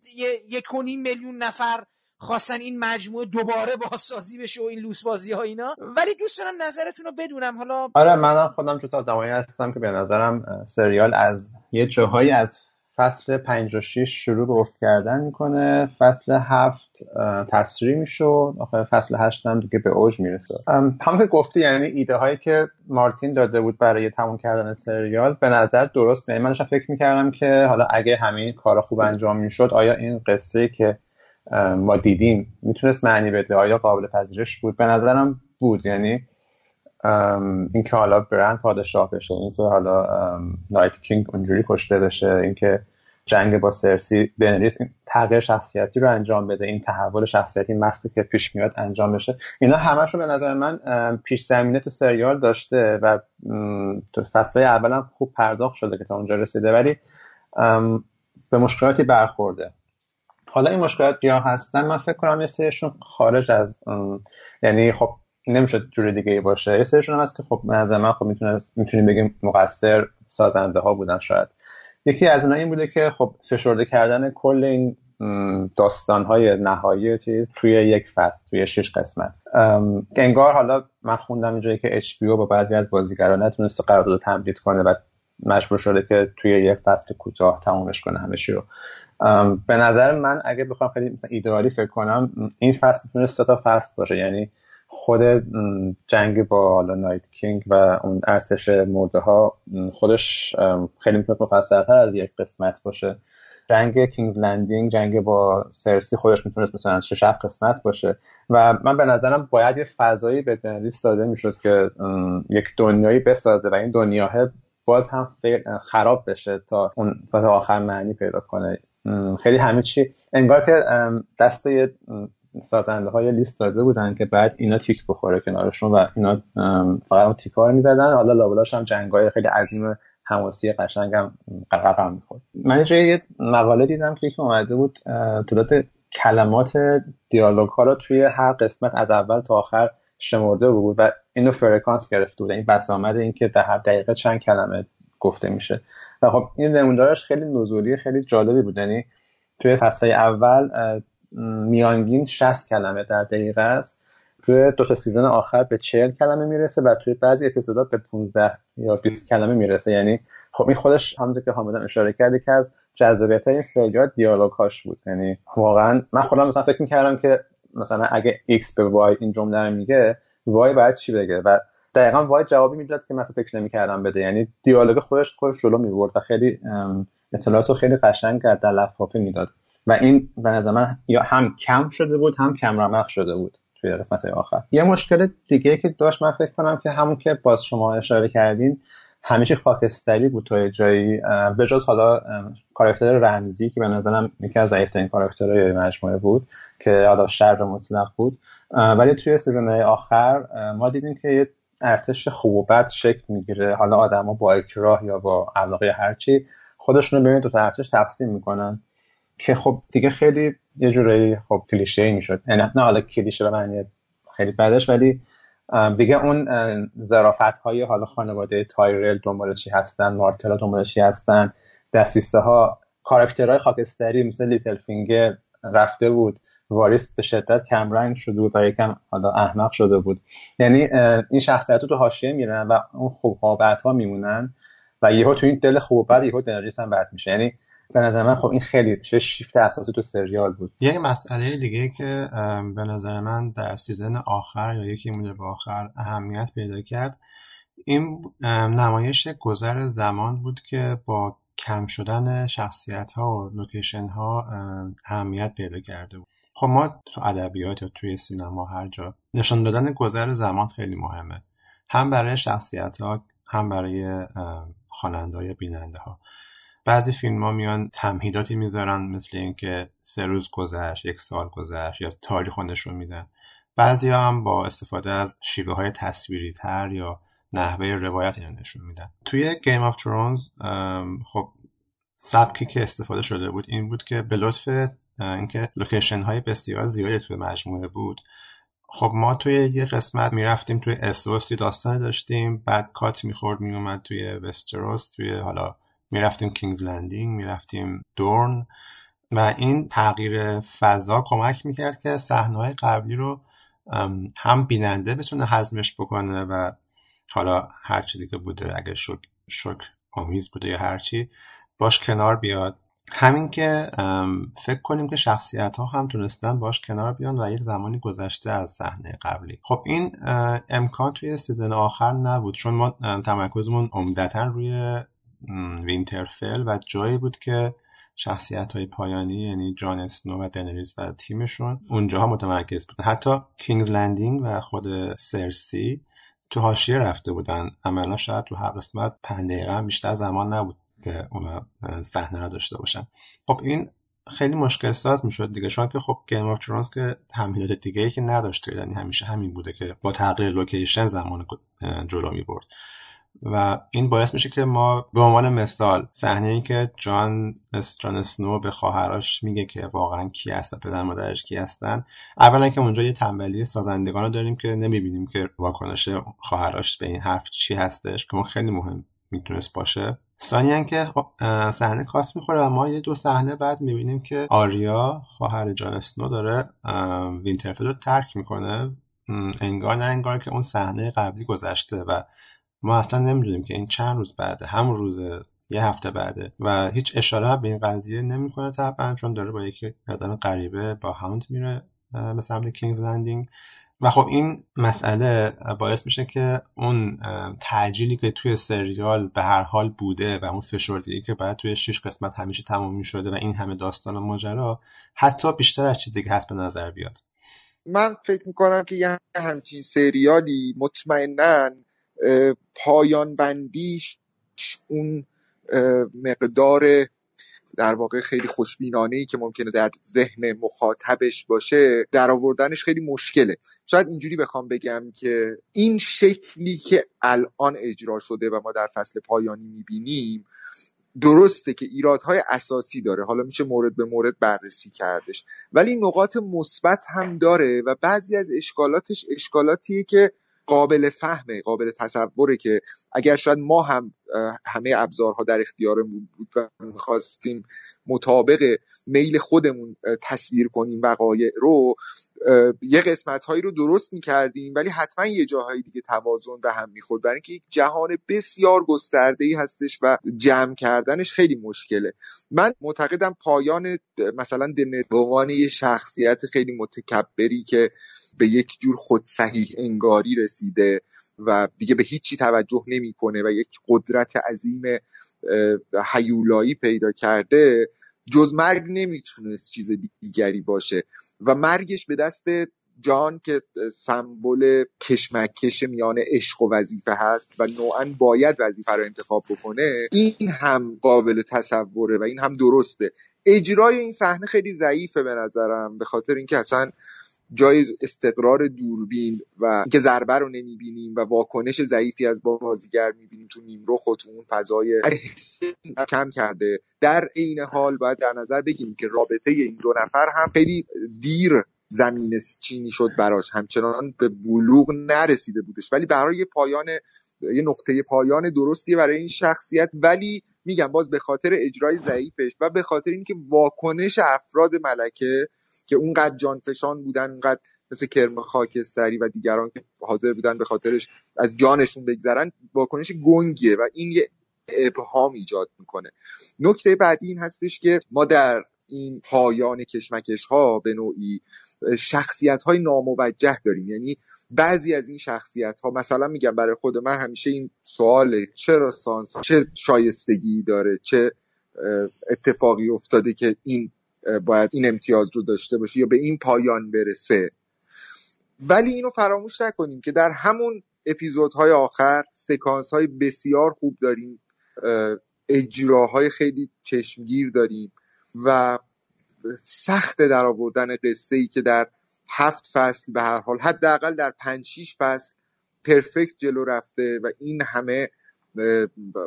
یک میلیون نفر خواستن این مجموعه دوباره بازسازی بشه و این لوس بازی ها اینا. ولی دوست دارم نظرتون رو بدونم. حالا آره منم خودم جز آدمایی هستم که به نظرم سریال از یه جاهایی از فصل 5 و 6 شروع به افت کردن می‌کنه. فصل هفت تصریح می‌شد آخر فصل هشت هم دیگه به اوج می‌رسه. هم که گفتی یعنی ایده هایی که مارتین داده بود برای تموم کردن سریال به نظر درست نه من فکر می‌کردم که حالا اگه همین کار خوب انجام می‌شد آیا این قصه که ما دیدیم می‌تونست معنی بده؟ آیا قابل پذیرش بود؟ به نظرم بود. یعنی اینکه حالا برند پادشاه بشه اینکه حالا نایت کینگ اونجوری کشته بشه اینکه جنگ با سرسی بنریس تغییر شخصیتی رو انجام بده این تحول شخصیتی مستی که پیش میاد انجام بشه. اینا همشون به نظر من پیش زمینه تو سریال داشته و تو فصل اول هم خوب پرداخت شده که تا اونجا رسیده. ولی به مشکلاتی برخورده. حالا این مشکلات یا هستن. من فکر کنم یه سریشون خارج از یعنی خب نمی‌شد جور دیگه ای باشه. یه سرشون هم هست که خب به من خب می‌تونیم بگیم مقصر سازنده ها بودن شاید. یکی از اینا این بوده که خب فشرده کردن کل این داستان های نهایی چیز توی یک فصل توی شش قسمت. انگار حالا من خوندم اینجایی که HBO با بعضی از بازیگران نتونسته قرارداد تمدید کنه و مجبور شده که توی یک فصل کوتاه تمومش کنه همه رو. به نظر من اگه بخوام خیلی مثلا ایدئالی فکر کنم این فصل می‌تونه سه تا فصل باشه. یعنی خود جنگ با حالا Night King و اون ارتش مرده ها خودش خیلی می‌تونه مفصلتر از یک قسمت باشه. جنگ King's Landing جنگ با سرسی خودش می‌تونست مثلا شش قسمت باشه. و من به نظرم باید یه فضایی به دنریس داده می‌شد که یک دنیایی بسازه و این دنیا باز هم خراب بشه تا اون تا آخر معنی پیدا کنه. خیلی همه چی انگار که دست سازنده های لیست داده بودن که بعد اینا تیک بخوره کنارشون و اینا فقط اون تیکا رو می‌زدن. حالا لابلاش هم جنگ های خیلی عظیم حماسی قشنگ هم قرقم می‌خورد. من یه مقاله دیدم که یکی اومده بود تعداد کلمات دیالوگ ها رو توی هر قسمت از اول تا آخر شمرده بود و اینو فرکانس گرفته بود. این بسامد این که در هر دقیقه چند کلمه گفته میشه. و خب این نموندارش خیلی نزولی خیلی جالبی بود. یعنی توی فصل اول میانگین 60 کلمه در دقیقه است. توی دو تا سیزن آخر به 40 کلمه می‌رسه و توی بعضی اپیزودا به 15 یا 20 کلمه می‌رسه. یعنی خب این خودش همونطور که حامدم اشاره کرده که از جذابیت این دیالوگ هاش بود. یعنی واقعا من خودم مثلا فکر می‌کردم که مثلا اگه X به Y این جمله رو میگه Y باید چی بگه؟ و دقیقا Y جوابی می‌داد که مثلا فکر نمی‌کردم بده. یعنی دیالوگ خودش خودش جلو می‌برد و خیلی اطلاعات رو خیلی قشنگ در لفافه می‌داد. و این به نظر من یا هم کم شده بود هم کم رمق شده بود توی قسمت آخر. یه مشکل دیگه که داشت من فکر کنم که همون که باز شما اشاره کردین همیشه خاکستری بود توی جایی به جز حالا کاراکتر رمزی که به نظرم یکی از ضعیفترین کاراکترهای مجموعه بود که حالا شر مطلق بود. ولی توی سیزن آخر ما دیدیم که یه ارتش خوب و بد شکل می‌گیره. حالا آدما با اکراه یا با علاقه هرچی خودشون رو بین دو تا ارتش تقسیم می‌کنن. که خب دیگه خیلی یه جورایی خب کلیشه ای می‌شد. نه حالا کلیشه به معنی خیلی بعدش ولی دیگه اون ظرافت های حالا خانواده تایرل دنبال هستن مارتلا دنبال هستن دستیسته ها کاراکترهای خاکستری مثل لیتل فینگر رفته بود واریس به شدت کمرنگ شده بود و یکم حالا احمق شده بود. یعنی این شخصیت تو حاشیه میرن و اون خوب ها میمونن و یهو تو این دل خوب بعد یهو دنریس هم بد میشه. یعنی به نظر من خب این خیلی چه شیفت اساسی تو سریال بود. یه مسئله دیگه که به نظر من در season آخر یا یکی مونده به آخر اهمیت پیدا کرد این نمایش گذر زمان بود که با کم شدن شخصیت ها و لوکیشن ها اهمیت پیدا کرده بود. خب ما تو ادبیات یا توی سینما هر جا نشان دادن گذر زمان خیلی مهمه. هم برای شخصیت ها هم برای خواننده یا بیننده ها بعضی فیلم ها میان تمهیداتی می‌ذارن مثل اینکه سه روز گذشت یک سال گذشت یا تاریخ نشون میدن. بعضی ها هم با استفاده از شیوه های تصویری تر یا نحوه روایت اینو نشون میدن. توی Game of Thrones خب سبکی که استفاده شده بود این بود که به لطف اینکه لوکیشن های بسیار زیادی توی مجموعه بود. خب ما توی یه قسمت می‌رفتیم توی اسوسی داستانی داشتیم بعد کات می‌خورد میومد توی وستروس توی حالا می‌رفتیم کینگز لندینگ می‌رفتیم دورن و این تغییر فضا کمک می‌کرد که صحنه‌های قبلی رو هم بیننده بتونه هضمش بکنه و حالا هر چیزی که بوده اگه شک, شک آمیز بوده یا هرچی باش کنار بیاد. همین که فکر کنیم که شخصیت ها هم تونستن باش کنار بیان و یک زمانی گذشته از صحنه قبلی. خب این امکان توی season آخر نبود چون ما تمرکزمون عمدتا روی وینترفل و جایی بود که شخصیت های پایانی یعنی جان اسنو و دنریز و تیمشون اونجاها متمرکز بودن. حتی کینگز لندینگ و خود سرسی تو حاشیه رفته بودن. عملا شاید تو هر قسمت پنج دقیقه بیشتر زمان نبود که اونا صحنه را داشته باشن. خب این خیلی مشکل ساز می‌شد دیگه چون که خب Game of Thrones که تمهیدات دیگه ای که نداشته یعنی همیشه همین بوده که با تغییر لوکیشن زمان جلو می برد و این باعث میشه که ما به عنوان مثال صحنه ای که جان جان اسنو به خواهرش میگه که واقعا کی هست و پدر مادرش کی هستن اولا که اونجا یه تنبلی سازندگان رو داریم که نمی‌بینیم که واکنش خواهرش به این حرف چی هستش که اون خیلی مهم می‌تونست باشه. ثانیا که صحنه کات می‌خوره و ما یه دو صحنه بعد می‌بینیم که آریا خواهر جان اسنو داره وینترفل رو ترک می‌کنه. انگار نه انگار که اون صحنه قبلی گذشته و ما اصلا نمی‌دونیم که این چند روز بعده همون روز یه هفته بعده و هیچ اشاره به این قضیه نمی‌کنه طبعا چون داره با یک آدم غریبه با هاوند میره به سمت کینگز لندینگ. و خب این مسئله باعث میشه که اون تعجیلی که توی سریال به هر حال بوده و اون فشردگی که باید توی شش قسمت همیشه تمام می‌شده و این همه داستان و ماجرا حتی بیشتر از چیزی که هست به نظر بیاد. من فکر می‌کنم که یه همچین سریالی مطمئنا پایان بندیش اون مقدار در واقع خیلی خوشبینانه ای که ممکنه در ذهن مخاطبش باشه در آوردنش خیلی مشکله. شاید اینجوری بخوام بگم که این شکلی که الان اجرا شده و ما در فصل پایانی می‌بینیم درسته که ایرادهای اساسی داره. حالا میشه مورد به مورد بررسی کردش. ولی نقاط مثبت هم داره و بعضی از اشکالاتش اشکالاتیه که قابل فهمه قابل تصوره که اگر شاید ما هم همه ابزارها در اختیارمون بود و می‌خواستیم مطابق میل خودمون تصویر کنیم وقایع رو یه قسمت هایی رو درست می‌کردیم ولی حتما یه جاهای دیگه توازن به هم می‌خورد. برای اینکه یک جهان بسیار گسترده ای هستش و جمع کردنش خیلی مشکله. من معتقدم پایان مثلا دنت یه شخصیت خیلی متکبری که به یک جور خود صحیح انگاری رسیده و دیگه به هیچی توجه نمی‌کنه و یک قدرت عظیم حیولایی پیدا کرده جز مرگ نمی‌تونست چیز دیگری باشه. و مرگش به دست جان که سمبل کشمکش میان عشق و وظیفه هست و نوعا باید وظیفه رو انتخاب بکنه این هم قابل تصوره و این هم درسته. اجرای این صحنه خیلی ضعیفه به نظرم به خاطر اینکه اصلا جای استقرار دوربین و اینکه ضربه رو نمی‌بینیم و واکنش ضعیفی از بازیگر می‌بینیم تو نیمرخ و تو اون فضای کم کرده. در عین حال باید در نظر بگیریم که رابطه این دو نفر هم خیلی دیر زمین چینی شد براش. همچنان به بلوغ نرسیده بودش. ولی برای پایان یه نقطه پایان درستی برای این شخصیت. ولی میگم باز به خاطر اجرای ضعیفش و به خاطر اینکه واکنش افراد ملکه که اونقدر جانفشان بودن اونقدر مثل کرم خاکستری و دیگران که حاضر بودن به خاطرش از جانشون بگذرن واکنش گنگیه و این یه ابهام ایجاد می‌کنه. نکته بعدی این هستش که ما در این پایان کشمکش ها به نوعی شخصیت های ناموجه داریم. یعنی بعضی از این شخصیت ها مثلا میگم برای خود من همیشه این سواله چرا سانس چه شایستگی داره چه اتفاقی افتاده که این باید این امتیاز رو داشته باشه یا به این پایان برسه. ولی اینو فراموش نکنیم که در همون اپیزودهای آخر سکانس های بسیار خوب داریم اجراهای خیلی چشمگیر داریم و سخت در آوردن قصه ای که در هفت فصل به هر حال حداقل در پنج شیش فصل پرفکت جلو رفته و این همه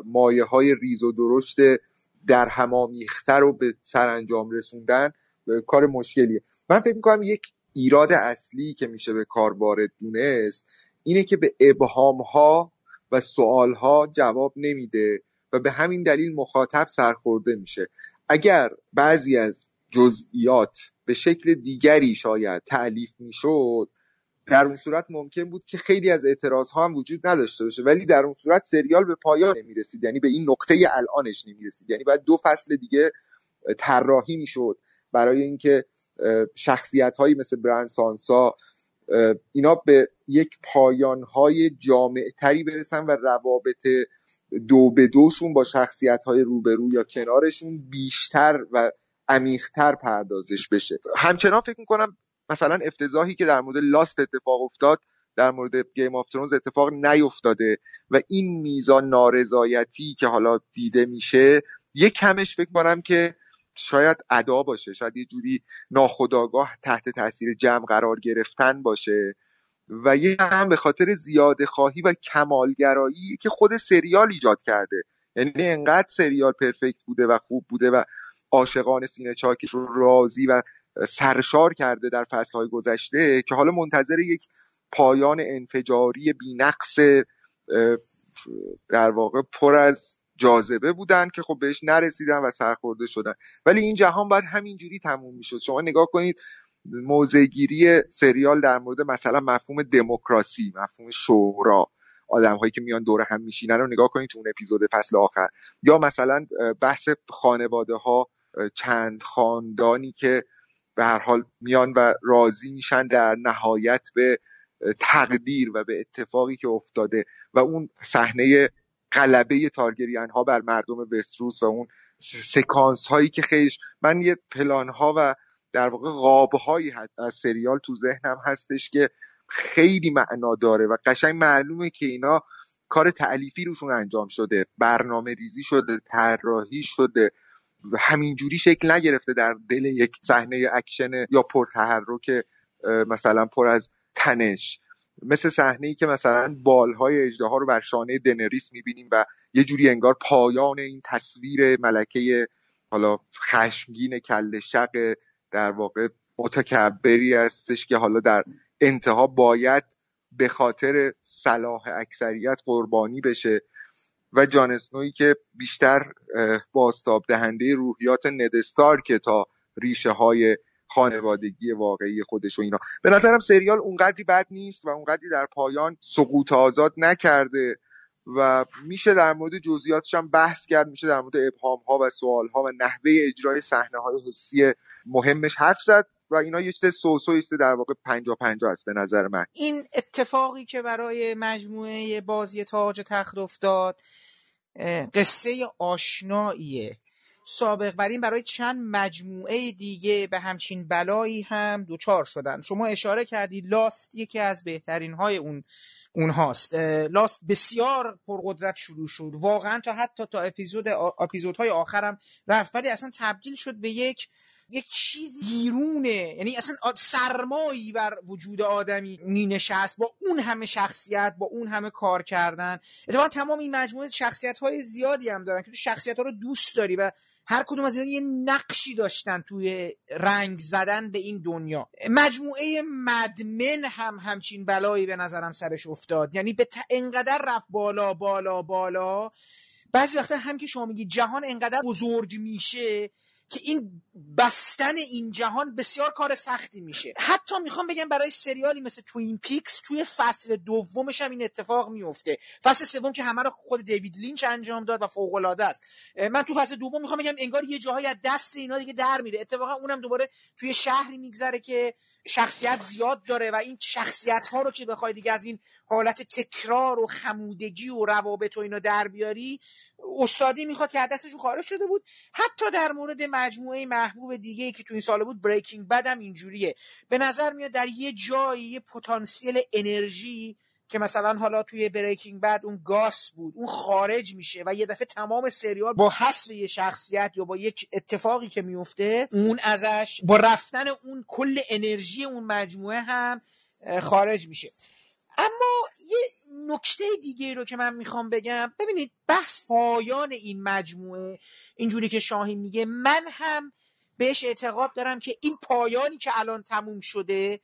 مایه های ریز و درشت در همامیخته رو به سرانجام رسوندن کار مشکلیه. من فکر می‌کنم یک ایراد اصلی که میشه به کار وارد دونست اینه که به ابهام ها و سوال ها جواب نمیده و به همین دلیل مخاطب سرخورده میشه. اگر بعضی از جزئیات به شکل دیگری شاید تعلیف می‌شد در اون صورت ممکن بود که خیلی از اعتراض ها هم وجود نداشته باشه. ولی در اون صورت سریال به پایان نمی‌رسید. یعنی به این نقطه الانش نمی‌رسید. یعنی باید دو فصل دیگه طراحی می‌شد. برای اینکه شخصیت هایی مثل بران سانسا اینا به یک پایان های جامع تری برسن و روابط دو به دوشون با شخصیت های روبرو یا کنارشون بیشتر و عمیقتر پردازش بشه. همچنان فکر می‌کنم مثلا افتضاحی که در مورد لاست اتفاق افتاد در مورد گیم آف ترونز اتفاق نیفتاده و این میزان نارضایتی که حالا دیده میشه یک کمش فکر کنم که شاید ادا باشه شاید یه جوری ناخداگاه تحت تاثیر جمع قرار گرفتن باشه و یه هم به خاطر زیاده خواهی و کمالگرایی که خود سریال ایجاد کرده. یعنی انقدر سریال پرفکت بوده و خوب بوده و عاشقان سینه چاکش رو راضی و سرشار کرده در فصلهای گذشته که حالا منتظر یک پایان انفجاری بینقص در واقع پر از جاذبه بودن که خب بهش نرسیدن و سرخورده شدن. ولی این جهان باید همینجوری تموم می‌شد. شما نگاه کنید موضعگیری سریال در مورد مثلا مفهوم دموکراسی مفهوم شورا آدم هایی که میان دور هم میشینن رو نگاه کنید تو اون اپیزود فصل آخر. یا مثلا بحث خانواده ها چند خاندانی که به هر حال میان و راضی میشن در نهایت به تقدیر و به اتفاقی که افتاده و اون صحنه غلبه تارگرین ها بر مردم وستروس و اون سکانس هایی که خیش من یه پلان ها و در واقع قاب هایی از سریال تو ذهنم هستش که خیلی معنا داره و قشنگ معلومه که اینا کار تألیفی روشون انجام شده برنامه ریزی شده طراحی شده همینجوری شکل نگرفته در دل یک صحنه اکشن یا پرتحرک مثلا پر از تنش. مثل صحنه ای که مثلا بالهای اجده رو بر شانه دنریس می‌بینیم و یه جوری انگار پایان این تصویر ملکه حالا خشمگین کل شق در واقع متکبری هستش که حالا در انتها باید به خاطر صلاح اکثریت قربانی بشه. و جان اسنوی که بیشتر باستاب دهنده روحیات ندستار که تا ریشه های خانوادگی واقعی خودش و اینا. به نظرم سریال اونقدری بد نیست و اونقدری در پایان سقوط آزاد نکرده و میشه در مورد جزئیاتش هم بحث کرد میشه در مورد ابهام ها و سوال ها و نحوه اجرای صحنه های حسی مهمش حرف زد. و اینا یه چیز سوسو یه در واقع پنجا پنجا است به نظر من. این اتفاقی که برای مجموعه بازی تاج تخت افتاد قصه آشناییه. سابق بر این برای چند مجموعه دیگه به همچین بلایی هم دوچار شدن. شما اشاره کردید لاست یکی از بهترین های اون اونهاست. لاست بسیار پرقدرت شروع شد. واقعا تا حتی تا اپیزود اپیزودهای آخرم رفت ولی اصلا تبدیل شد به یک یک چیز بیرونه. یعنی اصلا سرمایی بر وجود آدمی می نشست با اون همه شخصیت با اون همه کار کردن. اتفاقا تمام این مجموعه شخصیت های زیادی هم دارن که تو شخصیت ها رو دوست داری و هر کدوم از اینا یه نقشی داشتن توی رنگ زدن به این دنیا. مجموعه مدمن هم همچین بلایی به نظرم سرش افتاد. یعنی به انقدر رفت بالا بالا بالا. بعضی وقتا هم که شما میگی جهان انقدر بزرگ میشه که این بستن این جهان بسیار کار سختی میشه. حتی می‌خوام بگم برای سریالی مثل توین پیکس توی فصل دومش هم این اتفاق میفته. فصل سوم که همه رو خود دیوید لینچ انجام داد و فوق العاده است من تو فصل دوم می‌خوام بگم انگار یه جاهایی از دست اینا دیگه در میره. اتفاقا اونم دوباره توی شهری میگذره که شخصیت زیاد داره و این شخصیت ها رو که بخوای دیگه از این حالت تکرار و خمودگی و روابط و اینا در بیاری استادی می‌خواد که دستشون خارج شده بود. حتی در مورد مجموعه محبوب دیگه که تو این سال بود بریکینگ بد هم اینجوریه. به نظر میاد در یه جایی یه پتانسیل انرژی که مثلا حالا توی بریکینگ بد اون گاس بود اون خارج میشه و یه دفعه تمام سریال با حذف یه شخصیت یا با یک اتفاقی که میفته اون ازش با رفتن اون کل انرژی اون مجموعه هم خارج میشه. اما یه نکته دیگه رو که من می‌خوام بگم ببینید بحث پایان این مجموعه اینجوری که شاهین میگه من هم بهش اعتقاد دارم که این پایانی که الان تموم شده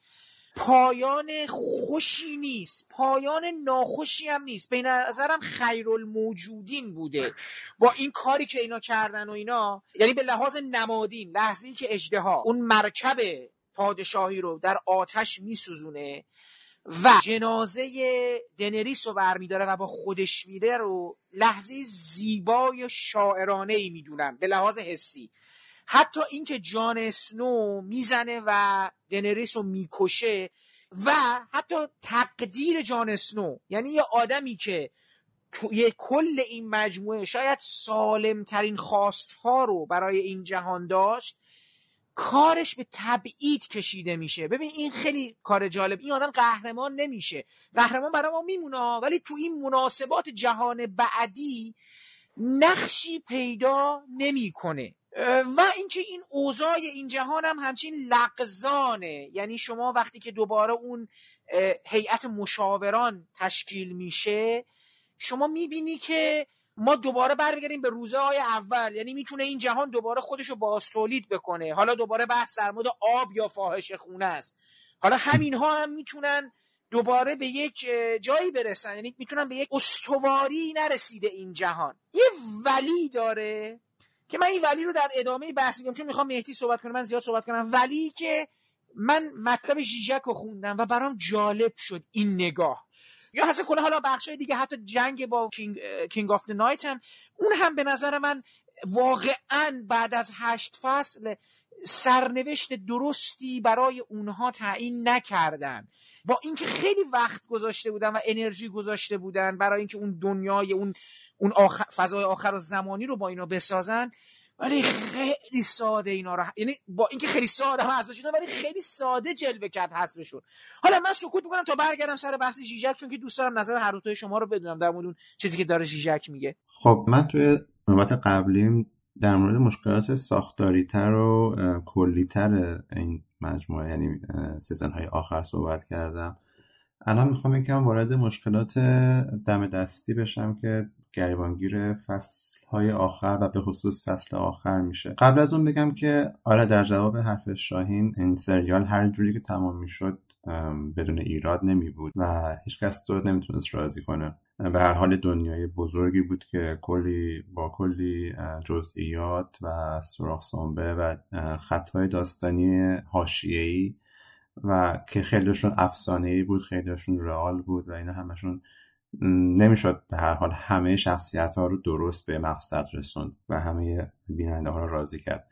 پایان خوشی نیست پایان ناخوشی هم نیست. به نظرم خیرالموجودین بوده. با این کاری که اینا کردن و اینا یعنی به لحاظ نمادین لحظه که اجده اون مرکب پادشاهی رو در آتش میسوزونه و جنازه دنریس رو برمیداره و با خودش میره رو لحظه زیبای شاعرانه ای می‌دونم به لحاظ حسی. حتی اینکه جان اسنو می‌زنه و دنریس رو می‌کشه و حتی تقدیر جان اسنو یعنی یه آدمی که توی کل این مجموعه شاید سالمترین خواستها رو برای این جهان داشت کارش به تبعید کشیده میشه. ببین این خیلی کار جالب. این آدم قهرمان نمیشه. قهرمان برای ما میمونه ولی تو این مناسبات جهان بعدی نقشی پیدا نمی‌کنه. و اینکه این اوضاع این جهان هم همچین لغزانه. یعنی شما وقتی که دوباره اون هیئت مشاوران تشکیل میشه شما می‌بینی که ما دوباره برمیگردیم به روزه های اول. یعنی می‌تونه این جهان دوباره خودش رو باستولید بکنه. حالا دوباره بحث در مورد آب یا فاحش خونه است. حالا همین ها هم می‌تونن دوباره به یک جایی برسن. یعنی می‌تونن به یک استواری نرسیده این جهان. یه ولی داره که من این ولی رو در ادامه بحث میگم. چون می‌خوام مهدی صحبت کنم من زیاد صحبت کنم. ولی که من مطلب ژیژک رو خوندم و برام جالب شد این نگاه. یا اصلا کلا حالا بخشای دیگه حتی جنگ با king, King of Night هم اون هم به نظر من واقعا بعد از هشت فصل سرنوشت درستی برای اونها تعیین نکردن. با اینکه خیلی وقت گذاشته بودن و انرژی گذاشته بودن برای اینکه اون دنیای اون اون آخر، فضای آخر و زمانی رو با اینا بسازن ولی خیلی ساده اینا رو یعنی با اینکه خیلی ساده هم حذف ولی خیلی ساده جلوه کرد حذفشون. حالا من سکوت می‌کنم تا برگردم سر بحث ژیژک چون که دوست دارم نظر هر دوتای شما رو بدونم در مورد چیزی که داره ژیژک میگه. خب من توی نوبت قبلیم در مورد مشکلات ساختاریتر و کلیتر این مجموعه یعنی سیزن های آخر صحبت کردم. الان می‌خوام یکم وارد مشکلات دم دستی بشم که گریبانگیر فصل های آخر و به خصوص فصل آخر میشه. قبل از اون بگم که آره در جواب حرف شاهین این سریال هر جوری که تمام می‌شد بدون ایراد نمی بود و هیچکس تو نمی‌تونست راضی کنه. به هر حال دنیای بزرگی بود که کلی با کلی جزئیات و سراخ سنبه و خطهای داستانی حاشیه‌ای و که خیلیشون افسانه بود خیلیشون رئال بود و اینا همشون نمی‌شد به هر حال همه شخصیت ها رو درست به مقصد رسوند و همه بیننده ها رو راضی کرد.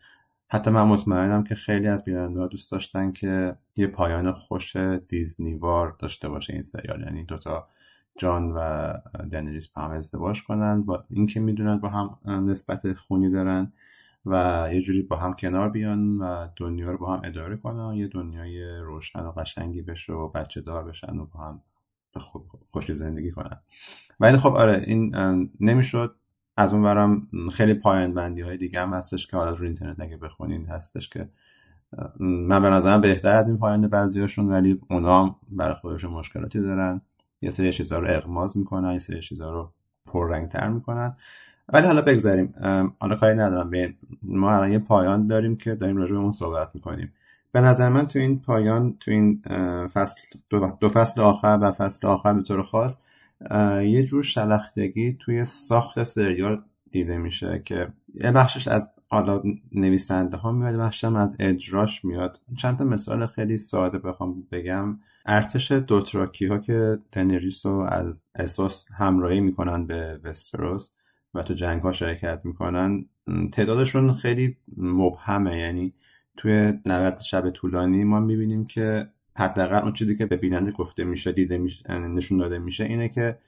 حتی من مطمئنم که خیلی از بیننده ها دوست داشتن که یه پایان خوش دیزنیوار داشته باشه این سریال. یعنی دوتا جان و دنیریس با هم ازدواج کنن با اینکه می‌دونن با هم نسبت خونی دارن و یه جوری با هم کنار بیان و دنیا رو با هم اداره کنن یه دنیای روشن و قشنگی بشه و بچه دار بشن و با هم خوش زندگی کنن. ولی خب آره این نمی‌شد. از اون برم خیلی پایان بندی های دیگه هم هستش که حالا رو اینترنت اگه بخونین هستش که من به نظرم بهتر از این پایان بعضیاشون ولی اونا هم برای خودشون مشکلاتی دارن. یه سری چیزها رو اغماز می‌کنن یه سری چیزها رو پررنگتر می‌کنن. ولی حالا بگذاریم. حالا کاری ندارم. ما الان یه پایان داریم که داریم راجع به اون صحبت می‌کنیم. به نظر من تو این پایان تو این فصل دو, فصل آخر و فصل آخر به طور خاص یه جور شلختگی توی ساخت سریال دیده میشه که یه بخشش از حالا نویسنده ها میاد بخشش هم از اجراش میاد. چند تا مثال خیلی ساده بخوام بگم. ارتش دوتراکی ها که تنریس رو از اساس همراهی می‌کنن به وستروس و تو جنگ ها شرکت می‌کنن تعدادشون خیلی مبهمه. یعنی توی نبرد شب طولانی ما می‌بینیم که حداقل اون چیزی که به بیننده گفته میشه دیده میشه نشون داده میشه اینه که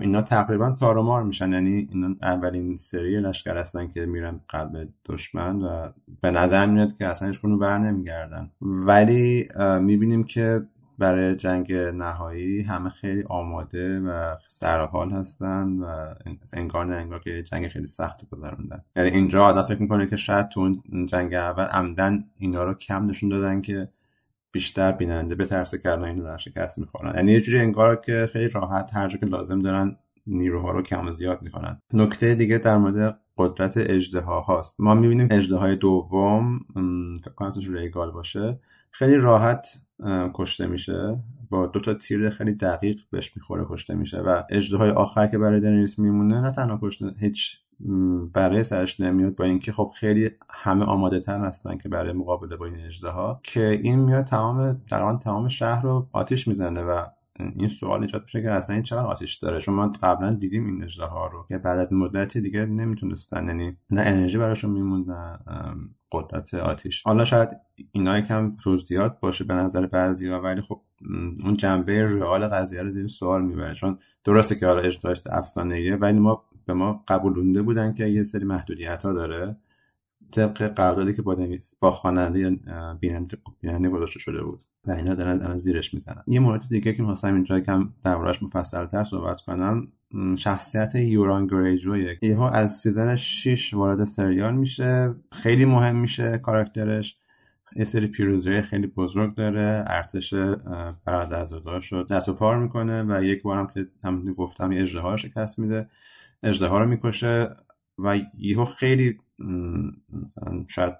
اینا تقریبا تارمار میشن. یعنی اینا اولین سری لشکر هستن که میرن قلب دشمن و به نظر میاد که اصلا هیچ بر نمیگردن. ولی می‌بینیم که برای جنگ نهایی همه خیلی آماده و سرحال هستن و انگار نه انگار که جنگ خیلی سخت گذروندن. یعنی اینجا آدم فکر می‌کنه که شاید تو اون جنگ اول عمدن اینا رو کم نشون دادن که بیشتر بیننده به ترس کردن این در شکست می‌خورن. یعنی یه جوری انگار که خیلی راحت هر جا که لازم دارن نیروها رو کم و زیاد می‌کنن. نکته دیگه در مورد قدرت اجده هاست. ما می‌بینیم اجده های دوم فکر ریگال باشه خیلی راحت کشته میشه. با دو تا تیر خیلی دقیق بهش می‌خوره کشته میشه. و های آخر که برای دنیس میمونه نه تنها کشته هیچ برای سرش نمیاد با اینکه خب خیلی همه آماده تر هستن که برای مقابله با این ها که این میاد تمام تمام شهر رو آتیش می‌زنه و این سوال ایجاد میشه که اصلا این چقدر آتیش داره؟ چون ما قبلا دیدیم این ها رو که بعد از مدتی دیگه نمی‌تونستن یعنی نه انرژی براشون میموند نه قدرت آتیش حالا شاید اینا یکم توضیحات باشه به نظر بعضی ولی خب اون جنبه رئال قضیه رو زیر سوال می‌بره. چون درسته که حالا اژدهاش افسانه ولی ما به ما قبولونده بودن که یه سری محدودیت ها داره. طبق قراردادی که با نویس با خواننده یا بیننده بیننده گذاشته شده بود. و اینا دارن الان زیرش می‌زنن. یه مورد دیگه که می‌خواستم اینجا کم دربارش مفصل‌تر صحبت کنم شخصیت یورون گریجویه. یهو از season 6 وارد سریال میشه. خیلی مهم میشه کاراکترش. یه سری پیروزی خیلی بزرگ داره. ارتش برادرزادا شد دست و پار می‌کنه و یک بارم که هم گفتم یه اجده شکست میده. اجده رو می‌کشه. و یهو خیلی مثلا شاید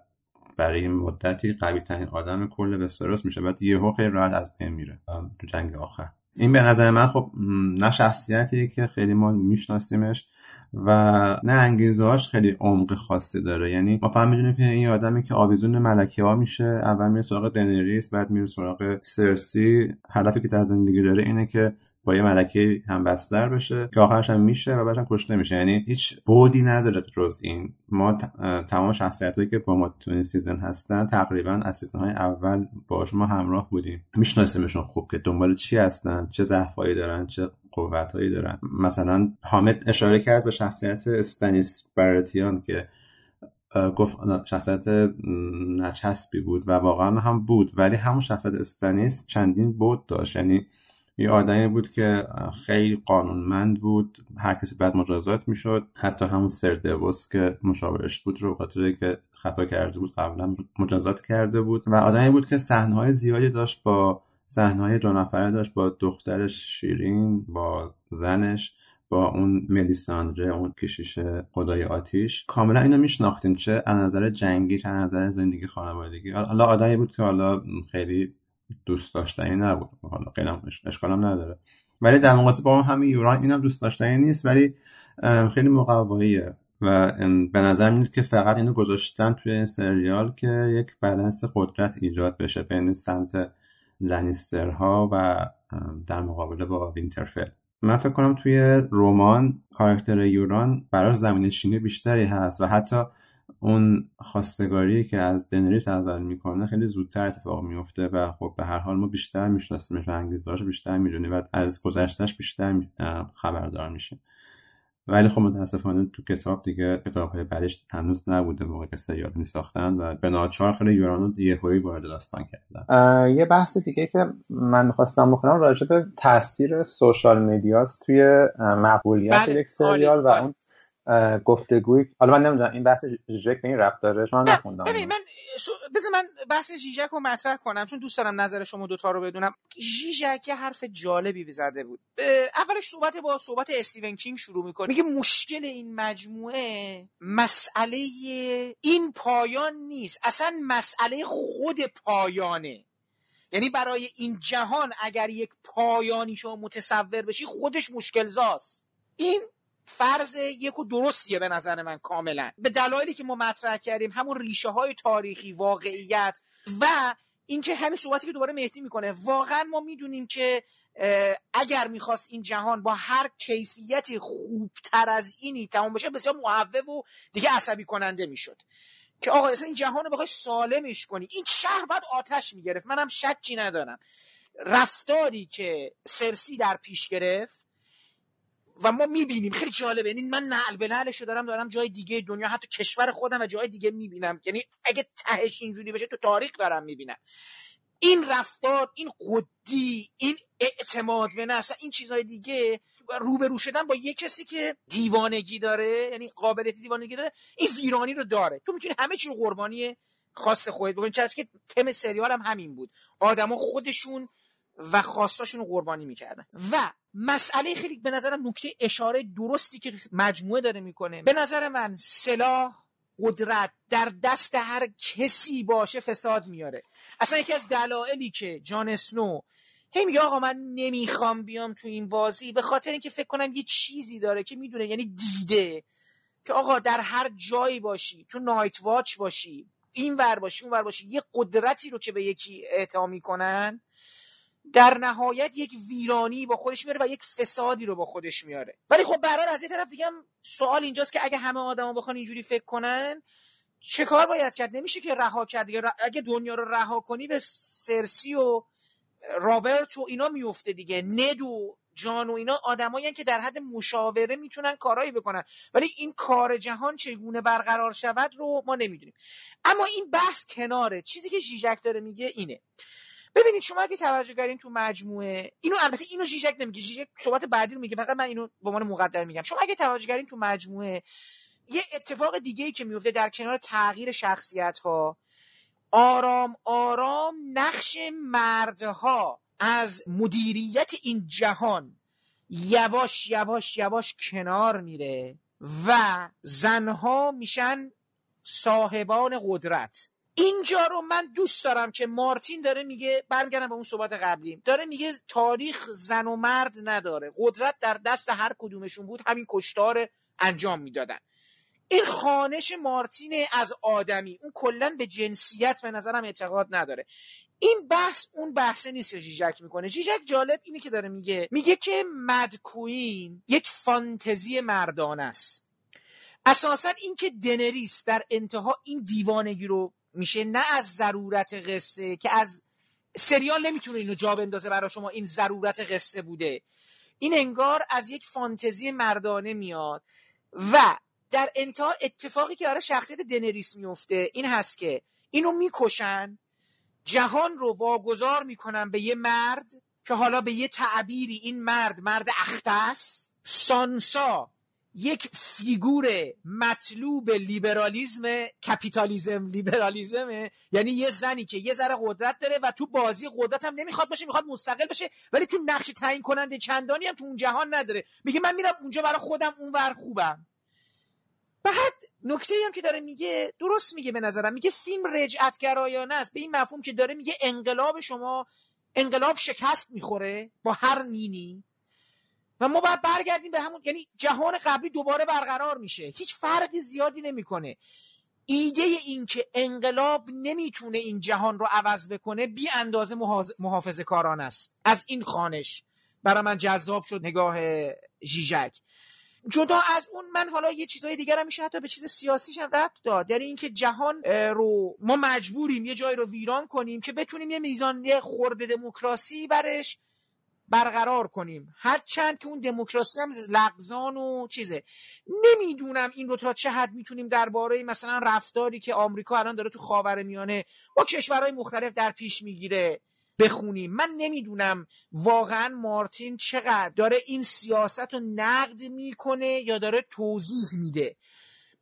برای مدتی قوی ترین آدم کل وستروس میشه. بعد یهو خیلی راحت از بین میره. تو جنگ آخر. این به نظر من خب نه شخصیتیه که خیلی ما میشناسیمش و نه انگیزه هاش خیلی عمق خاصی داره. یعنی ما فهم می‌دونیم که این آدمی که آویزون ملکه ها میشه اول میره سراغ دنریس بعد میره سراغ سرسی. هدفی که در زندگی داره اینه که با یه ملکه هم بستر بشه که آخرش هم میشه و بعدش کشته میشه. یعنی هیچ بعدی نداره جز این. ما تمام شخصیت هایی که با ما تو این season هستن تقریبا از season های اول با ما همراه بودیم. میشناسیمشون خوب که دنبال چی هستن چه ضعفایی دارن چه قوتهایی دارن. مثلا حامد اشاره کرد به شخصیت استانیس براتیون که گفت شخصیت نچسبی بود و واقعا هم بود. ولی همون شخصیت استانیس چندین بعد داشت. یعنی یه آدمی بود که خیلی قانونمند بود هر کسی بعد مجازات می‌شد. حتی همون سردوس که مشاورش بود رو خاطر که خطا کرده بود قبلا مجازات کرده بود. و آدمی بود که صحنه‌های زیادی داشت با صحنه‌های دو نفره داشت با دخترش شیرین با زنش با اون ملیساندره اون کشیش خدای آتیش. کاملا اینو میشناختیم چه از نظر جنگی چه از نظر زندگی خانوادگی. حالا آدمی بود که حالا خیلی دوست داشتنی نبود. حالا خیلی اشکالم نداره. ولی در مقایسه با همین یوران اینم دوست داشتنی نیست ولی خیلی مقواییه. و به نظر میاد که فقط اینو گذاشتن توی این سریال که یک بالانس قدرت ایجاد بشه بین سمت لنیسترها و در مقابله با وینترفل. من فکر کنم توی رمان کاراکتر یوران براش زمین شینی بیشتری هست و حتی اون خواستگاری که از دنریس اول می‌کنه خیلی زودتر اتفاق میفته و خب به هر حال ما بیشتر میشناسیمش و انگیزهاش بیشتر می‌دونیم و از گذشتهش بیشتر خبردار میشیم ولی خب متاسفانه تو کتاب دیگه کتاب های بعدش هنوز نبوده موقع که سریال می ساختن و به ناچار خیلی یورانو یه هایی وارد داستان کردن یه بحث دیگه که من می‌خواستم بکنم راجع به تاثیر سوشال میدیاست توی مقبولیت بله. یک سریال عالی. و اون گفتگوی حالا من نمی‌دونم این بحث ژیژک به این ربط داره من نخوندم ببین من بذار من بحث ژیژک رو مطرح کنم چون دوست دارم نظر شما دوتا رو بدونم. ژیژک یه حرف جالبی زده بود. اولش صحبت با صحبت استیون کینگ شروع می‌کنه. میگه مشکل این مجموعه مسئله این پایان نیست. اصلا مسئله خود پایانه. یعنی برای این جهان اگر یک پایانی شما متصور بشی خودش مشکل زاست این فرض یک و درستیه به نظر من کاملا. به دلایلی که ما مطرح کردیم همون ریشه های تاریخی واقعیت و اینکه همین صحبتی که دوباره مهدی می‌کنه. واقعا ما می‌دونیم که اگر می‌خواست این جهان با هر کیفیتی خوبتر از اینی تمام بشه بسیار محبب و دیگه عصبی کننده می‌شد. که آقا اصلا این جهان رو بخوای سالمش کنی. این شهر باید آتش می‌گرفت. منم شکی ندارم. رفتاری که سرسی در پیش گرفت و ما می‌بینیم. خیلی جالبه. یعنی من نعل به نعلشو دارم دارم جای دیگه دنیا حتی کشور خودم و جای دیگه می‌بینم. یعنی اگه تهش اینجوری بشه تو تاریخ دارم می‌بینم. این رفتار این قدی این اعتماد به نفس این چیزهای دیگه روبرو شدن با یه کسی که دیوانگی داره یعنی قابلیت دیوانگی داره این ویرانی رو داره. تو می‌تونی همه چی رو قربانی خواست خودت بکنی. چرا که تم سریال هم همین بود. آدما خودشون و خواستاشون رو قربانی می‌کردن. و مسئله خیلی به نظرم نکته اشاره درستی که مجموعه داره می‌کنه. به نظر من سلاح قدرت در دست هر کسی باشه فساد میاره. اصلا یکی از دلایلی که جان اسنو هی میگه آقا من نمی‌خوام بیام تو این بازی به خاطر اینکه فکر کنم یه چیزی داره که می‌دونه یعنی دیده که آقا در هر جایی باشی تو نایت واچ باشی این ور باشی اون ور باشی یه قدرتی رو که به یکی اعطا می‌کنن در نهایت یک ویرانی با خودش میاره و یک فسادی رو با خودش میاره ولی خب برحال از یه طرف دیگه هم سوال اینجاست که اگه همه آدما بخوان اینجوری فکر کنن چه کار باید کرد؟ نمیشه که رها کرد اگه دنیا رو رها کنی به سرسی و رابرت و اینا میفته دیگه. ند و جان و اینا آدمایی که در حد مشاوره می‌تونن کارایی بکنن. ولی این کار جهان چگونه برقرار شود رو ما نمی‌دونیم. اما این بحث کناره. چیزی که ژیژک داره میگه اینه. ببینید شما اگه توجه کردین تو مجموعه اینو البته اینو ژیژک نمیگه ژیژک صحبت بعدی رو میگه فقط من اینو به عنوان مقدم میگم. شما اگه توجه کردین تو مجموعه یه اتفاق دیگه ای که میفته در کنار تغییر شخصیت ها آرام آرام نقش مردها از مدیریت این جهان یواش یواش یواش کنار میره و زنها میشن صاحبان قدرت. اینجا رو من دوست دارم که مارتین داره میگه برمیگردم به اون صحبت قبلیم. داره میگه تاریخ زن و مرد نداره. قدرت در دست هر کدومشون بود. همین کشتار انجام می‌دادن. این خانش مارتین از آدمی. اون کلا به جنسیت به نظرم اعتقاد نداره. این بحث اون بحثه نیست که جیجک می‌کنه. جیجک جالب اینه که داره میگه میگه که مدکوین یک فانتزی مردانه است. اساسا اینکه دنریس در انتها این دیوانگی رو میشه نه از ضرورت قصه که از سریال نمی‌تونه اینو جا بندازه برای شما این ضرورت قصه بوده. این انگار از یک فانتزی مردانه میاد و در انتها اتفاقی که برای شخصیت دنریس میفته این هست که اینو می‌کشن جهان رو واگذار می‌کنن به یه مرد که حالا به یه تعبیری این مرد مرد اخته‌س سانسا. یک فیگور مطلوب لیبرالیزم کپیتالیزم لیبرالیزمه یعنی یه زنی که یه ذره قدرت داره و تو بازی قدرت هم نمی‌خواد باشه می‌خواد مستقل بشه ولی تو نقش تعیین کننده چندانی هم تو اون جهان نداره. میگه من میرم اونجا برای خودم اونور خوبم. بعد نکته هم که داره میگه درست میگه به نظرم میگه فیلم رجعتگرایانه است. به این مفهوم که داره میگه انقلاب شما انقلاب شکست می‌خوره با هر نینی. و ما باید برگردیم به همون یعنی جهان قبلی دوباره برقرار میشه. هیچ فرقی زیادی نمی‌کنه. ایده این که انقلاب نمی‌تونه این جهان رو عوض بکنه بی اندازه محافظ کاران است. از این خانش. برای من جذاب شد نگاه ژیژک. جدا از اون من حالا یه چیزای دیگر هم میشه حتی به چیز سیاسیش هم ربط داد. یعنی اینکه جهان رو ما مجبوریم یه جای رو ویران کنیم که بتونیم یه میزان یه خورده دموکراسی برش برقرار کنیم. هرچند که اون دموکراسی هم لغزان و چیزه. نمی‌دونم این رو تا چه حد می‌تونیم درباره مثلا رفتاری که آمریکا الان داره تو خاور میانه با کشورهای مختلف در پیش می‌گیره بخونیم. من نمی‌دونم واقعا مارتین چقدر داره این سیاست رو نقد می‌کنه یا داره توضیح میده.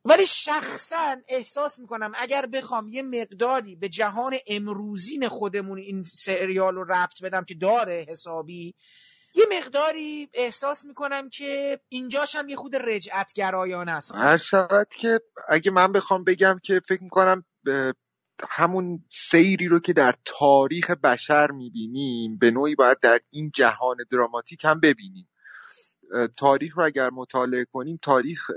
ولی شخصا احساس می‌کنم اگر بخوام یه مقداری به جهان امروزین خودمون این سریال رو ربط بدم که داره حسابی یه مقداری احساس می‌کنم که اینجاش هم یه خود رجعت گرایانه است. هر شود که اگه من بخوام بگم که فکر می‌کنم همون سیری رو که در تاریخ بشر می‌بینیم به نوعی باید در این جهان دراماتیک هم ببینیم. تاریخ رو اگر مطالعه کنیم تاریخ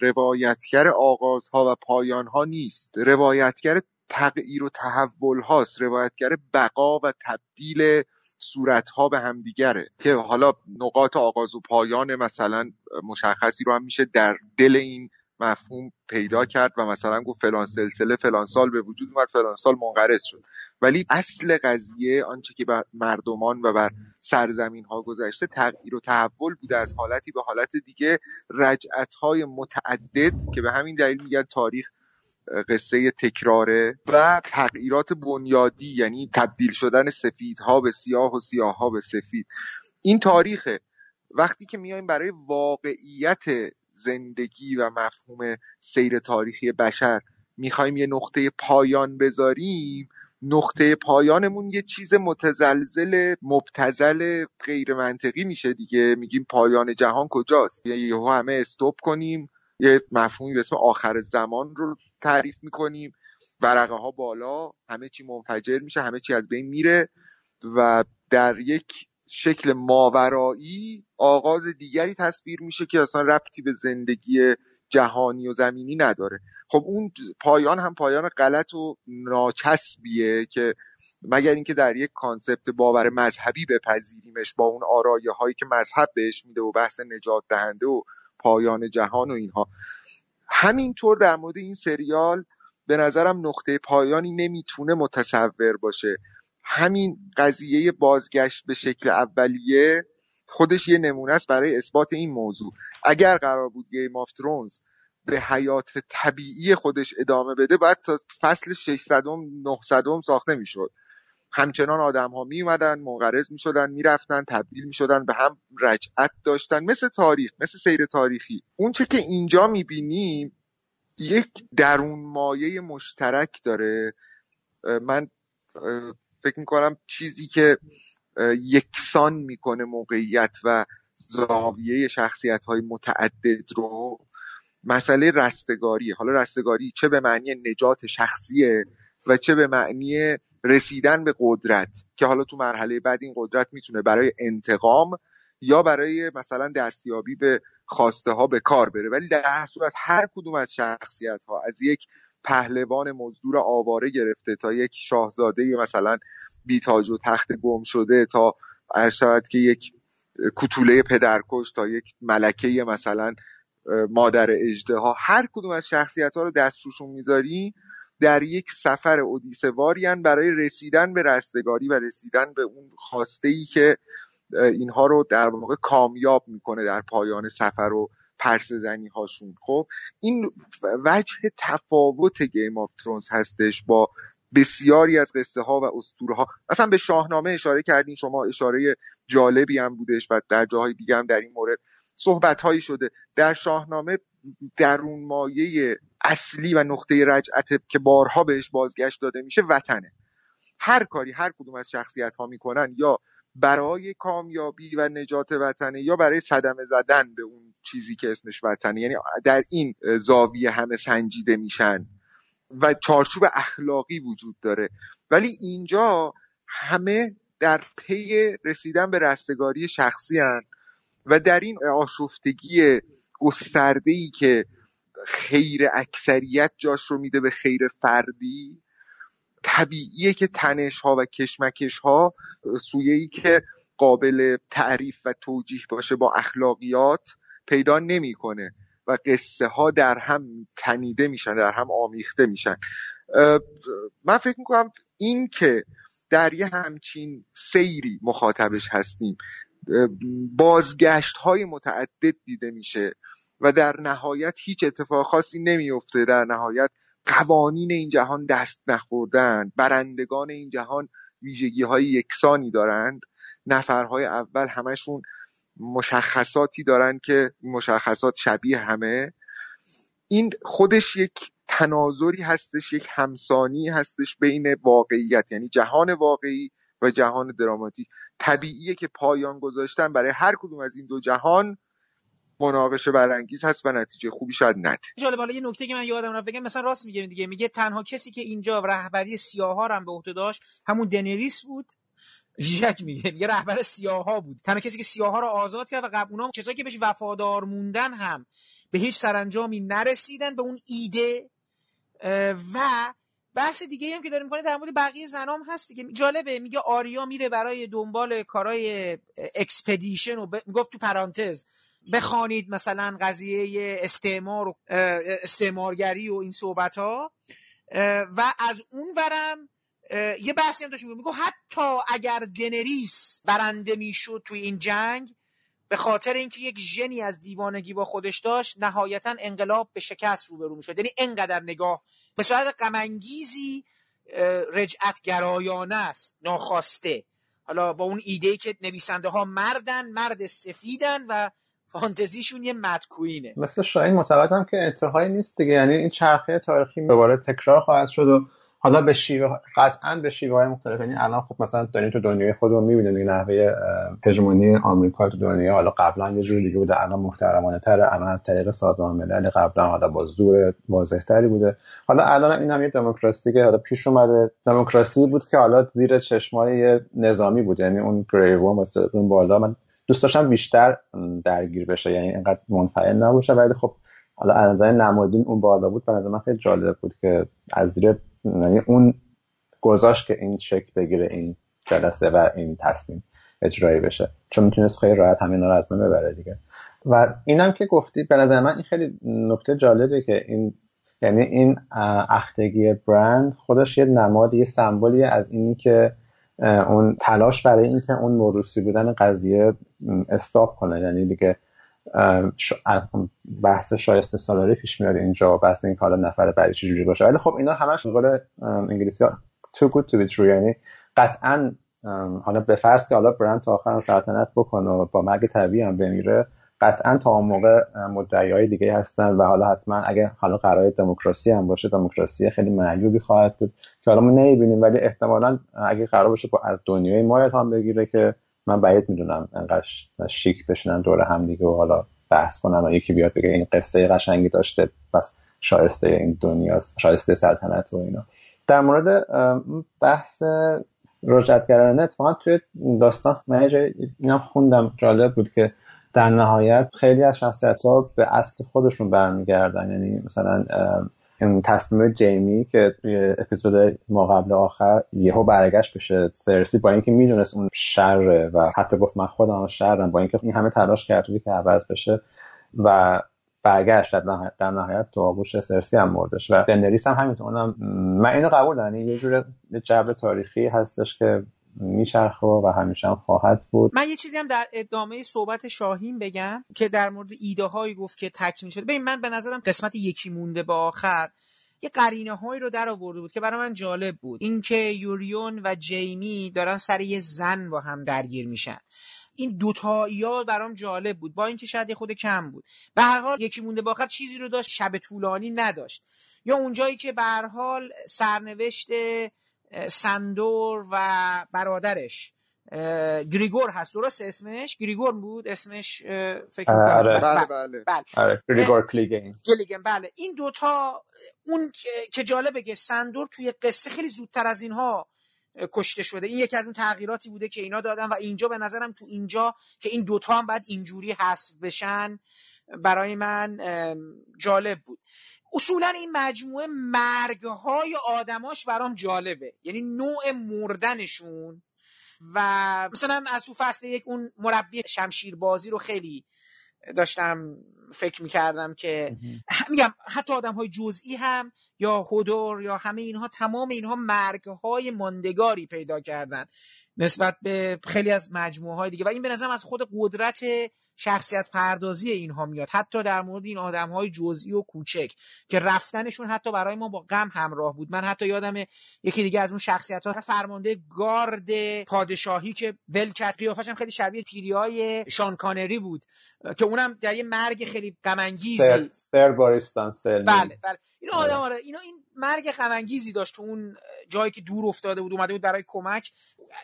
روایتگر آغازها و پایانها نیست. روایتگر تغییر و تحول هاست روایتگر بقا و تبدیل صورتها به همدیگره. که حالا نقاط آغاز و پایان مثلا مشخصی رو هم میشه در دل این مفهوم پیدا کرد و مثلا گفت فلان سلسله فلان سال به وجود اومد فلان سال منقرض شد. ولی اصل قضیه آنچه که بر مردمان و بر سرزمین ها گذشته تغییر و تحول بوده از حالتی به حالت دیگه. رجعت های متعدد که به همین دلیل میگن تاریخ قصه تکراره و تغییرات بنیادی یعنی تبدیل شدن سفیدها به سیاه و سیاهها به سفید. این تاریخه. وقتی که میایم برای واقعیت زندگی و مفهوم سیر تاریخی بشر. می‌خوایم یه نقطه پایان بذاریم. نقطه پایانمون یه چیز متزلزل مبتزل غیر منطقی میشه دیگه. میگیم پایان جهان کجاست؟ یهو همه استوب کنیم. یه مفهومی به اسم آخر زمان رو تعریف می‌کنیم. ورقه ها بالا. همه چی منفجر میشه. همه چی از بین میره. و در یک شکل ماورایی آغاز دیگری تصویر میشه که اصلا ربطی به زندگی جهانی و زمینی نداره. خب اون پایان هم پایان غلط و ناچسبیه که مگر اینکه در یک کانسپت باور مذهبی بپذیریمش با اون آرایه هایی که مذهب بهش میده و بحث نجات دهنده و پایان جهان و اینها. همینطور در مورد این سریال به نظرم نقطه پایانی نمی‌تونه متصور باشه. همین قضیه بازگشت به شکل اولیه خودش یه نمونه است برای اثبات این موضوع. اگر قرار بود گیم آف ترونز به حیات طبیعی خودش ادامه بده باید تا فصل 600 900 ساخته می‌شد. همچنان آدم ها می اومدن منقرض می شدن می رفتن تبدیل می شدن به هم رجعت داشتن. مثل تاریخ مثل سیر تاریخی. اون چه که اینجا می بینیم یک درون مایه مشترک داره. من فکر می کنم چیزی که یکسان می‌کنه موقعیت و زاویه شخصیت های متعدد رو مسئله رستگاری حالا رستگاری چه به معنی نجات شخصیه و چه به معنی رسیدن به قدرت که حالا تو مرحله بعد این قدرت می‌تونه برای انتقام یا برای مثلا دستیابی به خواسته ها به کار بره. ولی در هر صورت هر کدوم از شخصیت ها از یک پهلوان مزدور آواره گرفته تا یک شاهزاده مثلا بیتاج و تخت گم شده تا شاید که یک کتوله پدرکش تا یک ملکه مثلا مادر اجده ها هر کدوم از شخصیت ها رو دست روشون می‌ذاری در یک سفر اودیسه برای رسیدن به رستگاری و رسیدن به اون خواسته ای که اینها رو در واقع کامیاب می‌کنه در پایان سفر و پرس زنی هاشون خب این وجه تفاوت گیم آف ترونز هستش با بسیاری از قصه ها و اسطوره ها مثلا به شاهنامه اشاره کردین شما اشاره جالبی هم بودش و در جاهای دیگه هم در این مورد صحبت هایی شده. در شاهنامه درون مایه اصلی و نقطه رجعت که بارها بهش بازگشت داده میشه وطنه. هر کاری هر کدوم از شخصیت ها می‌کنن یا برای کامیابی و نجات وطنه یا برای صدمه زدن به اون چیزی که اسمش وطنه یعنی در این زاویه همه سنجیده میشن و چارچوب اخلاقی وجود داره. ولی اینجا همه در پی رسیدن به رستگاری شخصی هن و در این آشفتگی گسترده ای که خیر اکثریت جاش رو میده به خیر فردی طبیعیه که تنش ها و کشمکش ها ای که قابل تعریف و توجیه باشه با اخلاقیات پیدا نمی‌کنه و قصه ها در هم تنیده میشن در هم آمیخته میشن. من فکر می‌کنم این که در یه همچین سیری مخاطبش هستیم بازگشت های متعدد دیده میشه و در نهایت هیچ اتفاق خاصی نمیفته در نهایت قوانین این جهان دست نخوردن برندگان این جهان ویژگی های یکسانی دارند. نفرهای اول همشون مشخصاتی دارند که مشخصات شبیه همه. این خودش یک تناظری هستش یک همسانی هستش بین واقعیت یعنی جهان واقعی و جهان دراماتیک. طبیعیه که پایان گذاشتن برای هر کدوم از این دو جهان مناقشه برانگیز هست و نتیجه خوبی شاید نده. جالب حالا یه نکته که من یادم رفت بگم مثلا راست میگه دیگه میگه تنها کسی که اینجا رهبری سیاها هم به عهده داشت همون دنریس بود. ژک میگه یه رهبر سیاها بود. تنها کسی که سیاها رو آزاد کرد و قبل اونها کسایی که بهش وفادار موندن هم به هیچ سرانجامی نرسیدن به اون ایده و بحث دیگه هم که داره می‌کنه در مورد بقیه زنام هست دیگه. جالبه میگه آریا میره برای دنبال کارای expedition و می‌گفت تو پرانتز بخوانید مثلا قضیه استعمار و استعمارگری و این صحبت ها و از اون ورم یه بحثی هم داشت میگه حتی اگر دنریس برنده می‌شد توی این جنگ به خاطر اینکه یک ژنی از دیوانگی با خودش داشت نهایتا انقلاب به شکست روبرو می‌شد. یعنی انقدر نگاه به صورت رجعت گرایانه است ناخواسته. حالا با اون ایده که نویسنده ها مردن مرد سفیدن و فانتزیشون یه مدکوینه. مثل شاین معتقدم که انتهایی نیست دیگه. یعنی این چرخه تاریخی دوباره تکرار خواهد شد و حالا به شیوه قطعا به شیوه های مختلف. یعنی الان خب مثلا داریم تو دنیای خودمون می‌بینیم دیگه نحوه هژمونی آمریکا تو دنیا. حالا قبلا یه جور دیگه بوده. الان محترمانه تره الان از طریق سازمان ملل قبلا حالا با زور واضح تری بوده. حالا الان این هم یه دموکراسی که حالا پیش اومده. دموکراسی بود که حالا زیر چشمای نظامی بود. یعنی اون گریوم اون بالا. من دوست داشتم بیشتر درگیر بشه یعنی اینقدر منفعل نباشه. ولی خب حالا نظر نمادین اون بالا بود. به من خیلی جالب بود که از زیر یعنی اون گذاشت که این شکل بگیره این جلسه و این تصمیم اجرایی بشه. چون می‌تونست خیلی راحت همین رو از من ببره دیگه. و اینم که گفتی به نظر من این خیلی نکته جالبه که این یعنی این اختگی برند خودش یه نماد یه سمبولی از اینی که اون تلاش برای اینکه اون موروسی بودن قضیه استاپ کنه. یعنی دیگه بحث شایسته سالاری پیش میاد اینجا بحث این حالا نفر بعدی چجوری باشه. ولی خب اینا همش قول انگلیسی ها too good to be true. یعنی قطعا حالا به فرض که حالا برند تا آخر سلطنت بکنه و با مرگ طبیعی هم بمیره قطعا تا اون موقع مدعی های دیگه هستن و حالا حتما اگه حالا قرار دموکراسی هم باشه دموکراسی خیلی معیوبی خواهد بود. که حالا ما نمی‌بینیم ولی احتمالا اگه قرار باشه با از دنیای ما هم بگیره که من بعید می‌دونم انقدر شیک بشنن دور هم دیگه و حالا بحث کنن و یکی بیاد بگه این قصه قشنگی داشته پس شایسته این دنیا شایسته سلطنت و اینا. در مورد بحث رجعتگرانه اتفاقا توی داستان من خوندم جالب بود که در نهایت خیلی از شخصیت ها به اصل خودشون برمیگردن. یعنی مثلا این تصمیم جیمی که توی اپیزود ما قبل آخر یهو برگشت بشه سرسی با اینکه می‌دونست اون شره و حتی گفت من خودم شرم با اینکه این همه تلاش کرد که عوض بشه و برگشت. در نهایت, در نهایت تو آغوش سرسی هم مردش و دنریس هم همینطور. من اینو قبول دارم. یعنی یه جور جبر تاریخی هستش که میچرخه و همیشه هم خواهد بود. من یه چیزی هم در ادامه صحبت شاهین بگم که در مورد ایده هایی گفت که تکمیل شده. ببین من به نظرم قسمت یکی مونده به آخر. یه قرینه هایی رو در آورده بود که برای من جالب بود. اینکه یوریون و جیمی دارن سر یه زن با هم درگیر میشن. این دوتایی‌ها برام جالب بود با اینکه شاید خود کم بود. به هر حال یکی مونده با آخر چیزی رو داشت شب طولانی نداشت. یا اونجایی که به هر حال سرنوشت سندور و برادرش. گریگور هست. درست اسمش؟ گریگور بود؟ اسمش فکر آره. بله بله بله. آره گریگور کلیگن کلیگن بله. این دوتا اون که جالبه که سندور توی قصه خیلی زودتر از اینها کشته شده. این یکی از اون تغییراتی بوده که اینا دادن و اینجا به نظرم تو اینجا که این دوتا هم باید اینجوری حذف بشن برای من جالب بود. اصولا این مجموعه مرگ های آدماش برام جالبه. یعنی نوع مردنشون و مثلا از تو فصل یک اون مربی شمشیر بازی رو خیلی داشتم فکر می‌کردم که میگم حتی آدم های جزئی هم یا هودور یا همه اینها تمام اینها مرگ های ماندگاری پیدا کردن نسبت به خیلی از مجموعه های دیگه. و این به نظرم از خود قدرت شخصیت پردازی اینها میاد. حتی در مورد این آدم های جزئی و کوچک که رفتنشون حتی برای ما با غم همراه بود. من حتی یادم یکی دیگه از اون شخصیت ها فرمانده گارد پادشاهی که ول کرد قیافش هم خیلی شبیه پیری های شان کانری بود که اونم در یه مرگ خیلی غم سر, سر باریستان سر بله بله. این آدم آره. اینا این مرگ غم داشت. تو اون جایی که دور افتاده بود اومده بود برای کمک.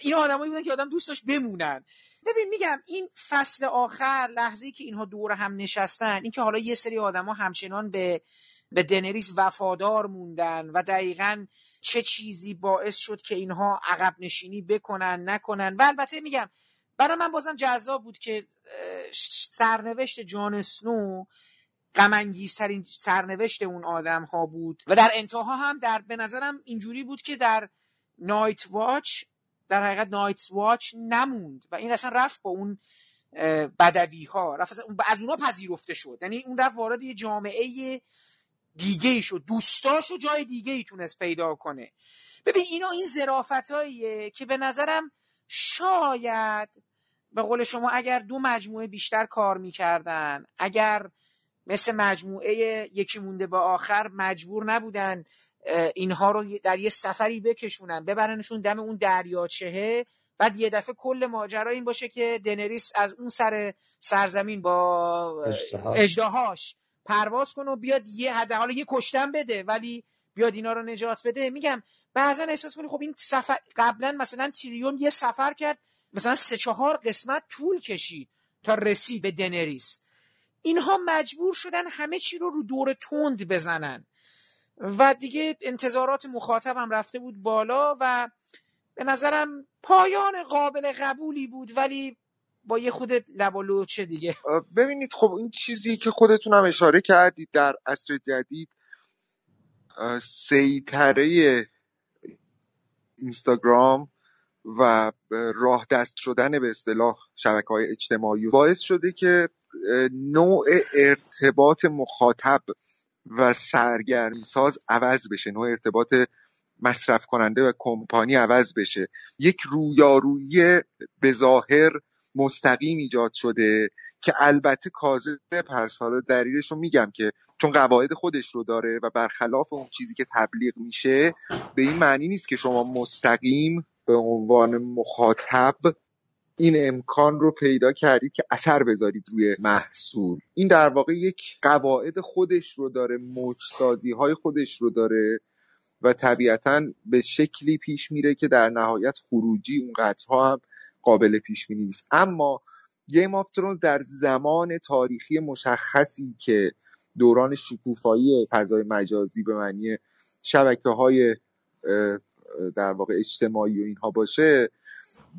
این آدمایی بودن که آدم دوست داشت بمونن. ببین میگم این فصل آخر لحظه که اینها دور هم نشستن اینکه حالا یه سری آدما همچنان به به دنریس وفادار موندن و دقیقا چه چیزی باعث شد که اینها عقب نشینی بکنن نکنن. و البته میگم برای من بازم جذاب بود که سرنوشت جان سنو غمانگیزترین سرنوشت اون آدم ها بود. و در انتها هم در به نظرم اینجوری بود که در نایت واچ در حقیقت نایت واچ نموند و این اصلا رفت با اون بدوی ها رفت از اونها پذیرفته شد. یعنی اون رفت وارد یه جامعه دیگه ای شد دوستاشو جای دیگه ای تونست پیدا کنه. ببین اینا این زرافت که به نظرم شاید به قول شما اگر دو مجموعه بیشتر کار می‌کردن اگر مثل مجموعه یکی مونده به آخر مجبور نبودن اینها رو در یه سفری بکشونن ببرنشون دم اون دریاچهه. بعد یه دفعه کل ماجرا این باشه که دنریس از اون سر سرزمین با اجدهاش. پرواز کنه و بیاد یه حد حالا یه کشتن بده ولی بیاد اینا رو نجات بده. میگم بعضا احساس کنی خب این سفر قبلا مثلا تریون یه سفر کرد مثلا سه چهار قسمت طول کشید تا رسید به دنریس. اینها مجبور شدن همه چی رو رو دور تند بزنن. و دیگه انتظارات مخاطبم رفته بود بالا و به نظرم پایان قابل قبولی بود ولی با یه خود لب و دیگه. ببینید خب این چیزی که خودتون هم اشاره کردید در عصر جدید سیتره اینستاگرام و راه دست شدن به اصطلاح شبکه های اجتماعی باعث شده که نوع ارتباط مخاطب و سرگرمی ساز عوض بشه نوع ارتباط مصرف کننده و کمپانی عوض بشه. یک رویارویی به ظاهر مستقیم ایجاد شده که البته کاذب هست. حالا دلیلش رو میگم که چون قواعد خودش رو داره و برخلاف اون چیزی که تبلیغ میشه به این معنی نیست که شما مستقیم به عنوان مخاطب این امکان رو پیدا کردید که اثر بذارید روی محصول. این در واقع یک قواعد خودش رو داره موجسازی های خودش رو داره و طبیعتا به شکلی پیش میره که در نهایت خروجی اونقدرها هم قابل پیش بینی نیست. اما گیم آف ترونز در زمان تاریخی مشخصی که دوران شکوفایی فضای مجازی به معنی شبکه های در واقع اجتماعی و اینها باشه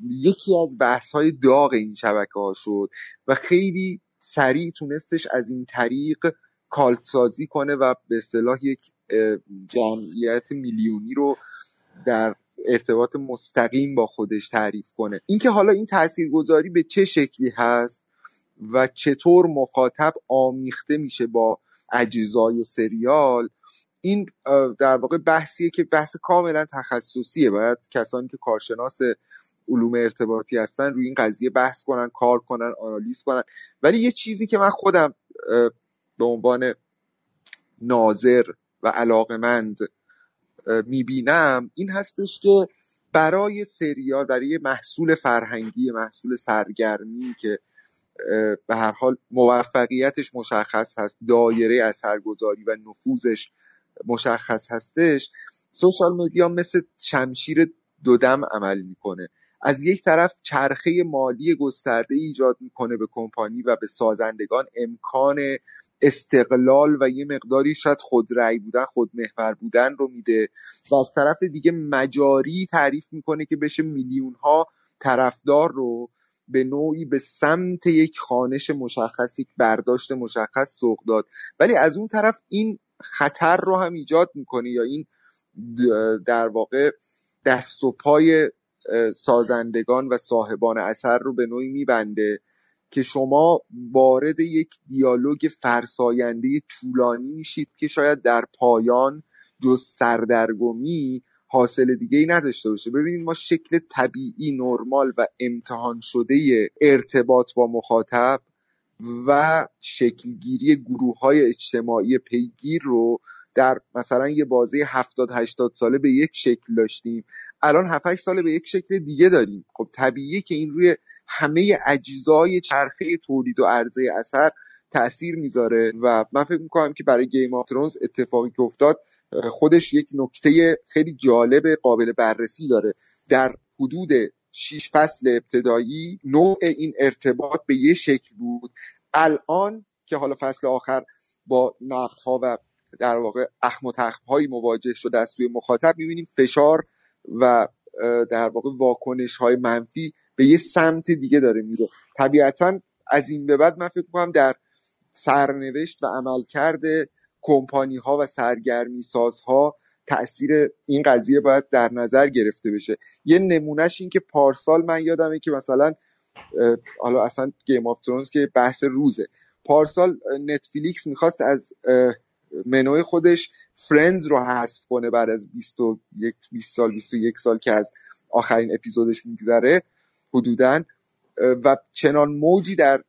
یکی از بحث های داغ این شبکه ها شد و خیلی سریع تونستش از این طریق کالت سازی کنه و به اصطلاح یک جمعیت میلیونی رو در ارتباط مستقیم با خودش تعریف کنه. اینکه حالا این تاثیرگذاری به چه شکلی هست و چطور مخاطب آمیخته میشه با اجزای سریال این در واقع بحثیه که بحث کاملا تخصصیه. باید کسانی که کارشناس علوم ارتباطی هستن روی این قضیه بحث کنن کار کنن آنالیز کنن. ولی یه چیزی که من خودم به عنوان ناظر و علاقمند می‌بینم این هستش که برای سریال برای محصول فرهنگی محصول سرگرمی که به هر حال موفقیتش مشخص هست دایره اثرگذاری و نفوذش مشخص هستش سوشال مدیا مثل شمشیر دودم عمل می‌کنه. از یک طرف چرخه مالی گسترده ایجاد می‌کنه به کمپانی و به سازندگان امکان استقلال و یه مقداری شاید خودرأی بودن خودمحور بودن رو میده. و از طرف دیگه مجاری تعریف می‌کنه که بشه میلیون ها طرفدار رو به نوعی به سمت یک خانش مشخص یک برداشت مشخص سوق داد. ولی از اون طرف این خطر رو هم ایجاد می‌کنه یا این در واقع دست و پای سازندگان و صاحبان اثر رو به نوعی میبنده که شما وارد یک دیالوگ فرساینده طولانی میشید که شاید در پایان جز سردرگمی حاصل دیگه ای نداشته باشه. ببینید ما شکل طبیعی نرمال و امتحان شده ارتباط با مخاطب و شکلگیری گروه های اجتماعی پیگیر رو در مثلا یه بازی 70 80 ساله به یک شکل داشتیم. الان 7 ساله به یک شکل دیگه داریم. خب طبیعیه که این روی همه اجزای چرخه تولید و عرضه اثر تاثیر می‌ذاره و من فکر می‌کنم که برای گیم آف ترونز اتفاقی که افتاد خودش یک نکته خیلی جالب قابل بررسی داره. در حدود شیش فصل ابتدایی نوع این ارتباط به یه شکل بود. الان که حالا فصل آخر با نقد ها و در واقع اخم و هایی مواجه شده از سوی مخاطب می‌بینیم فشار و در واقع واکنش های منفی به یه سمت دیگه داره میره طبیعتا از این به بعد من فکر کنم در سرنوشت و عملکرد کمپانی ها و سرگرمی سازها تاثیر این قضیه باید در نظر گرفته بشه. یه نمونهش این که پارسال من یادمه که مثلا حالا اصلا Game of Thrones که بحث روزه. پارسال نتفلیکس می‌خواست از منوی خودش فرندز رو حذف کنه بعد از 21 20 سال 21 سال که از آخرین اپیزودش میگذره حدودا. و چنان موجی در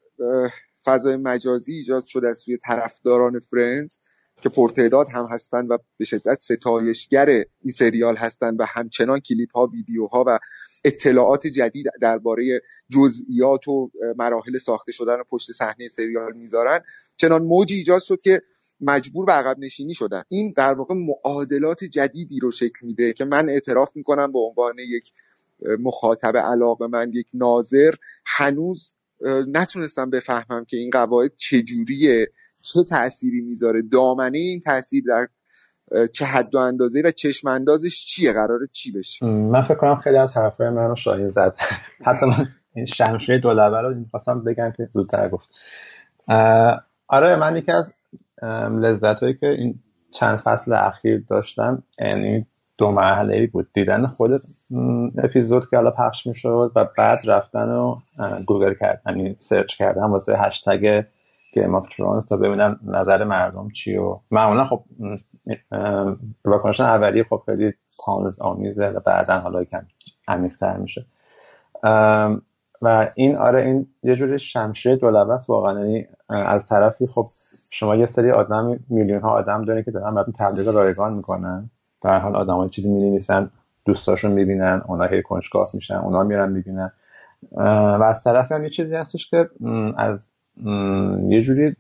فضای مجازی ایجاد شده از سوی طرفداران فرندز که پرتعداد هم هستند و به شدت ستایشگر این سریال هستند و همچنان کلیپ ها ویدیوها و اطلاعات جدید درباره جزئیات و مراحل ساخته شدن و پشت صحنه سریال می‌ذارن. چنان موجی ایجاد شد که مجبور به عقب نشینی شدن. این در واقع معادلات جدیدی رو شکل میده که من اعتراف می‌کنم به عنوان یک مخاطب علاقه من یک ناظر. هنوز نتونستم بفهمم که این قواعد چجوریه چه تأثیری می‌ذاره. دامنه این تاثیر در چه حد و اندازه و چشم اندازش چیه؟ قراره چی بشه؟ من فکر کنم خیلی از حرفای منو شایع زد. حتی من شمشیر دولبه رو می‌خواستم بگم که زودتر گفت. آره من یکی از لذت هایی که این چند فصل اخیر داشتم یعنی دو مرحله ای بود. دیدن خود اپیزود که حالا پخش می‌شد و بعد رفتن و گوگل کردن یعنی سرچ کردن واسه هشتگ Game of Thrones تا ببینم نظر مردم چی و معمولا خب واکنش اولیه خب خیلی طنز آمیزه و بعدا حالا کم عمیق‌تر میشه. و این آره این یه جوری شمشیر دولبه است واقعا. یعنی از طرفی خب شما یه سری آدم میلیون ها آدم دارین که دارن براتون تبلیغ رایگان می‌کنن. در حال آدم های چیزی می‌نویسن دوستاشون می‌بینن اونا هی کنجکاو میشن اونا میرن می‌بینن. و از طرف هم یه چیزی هستش که از یه جوری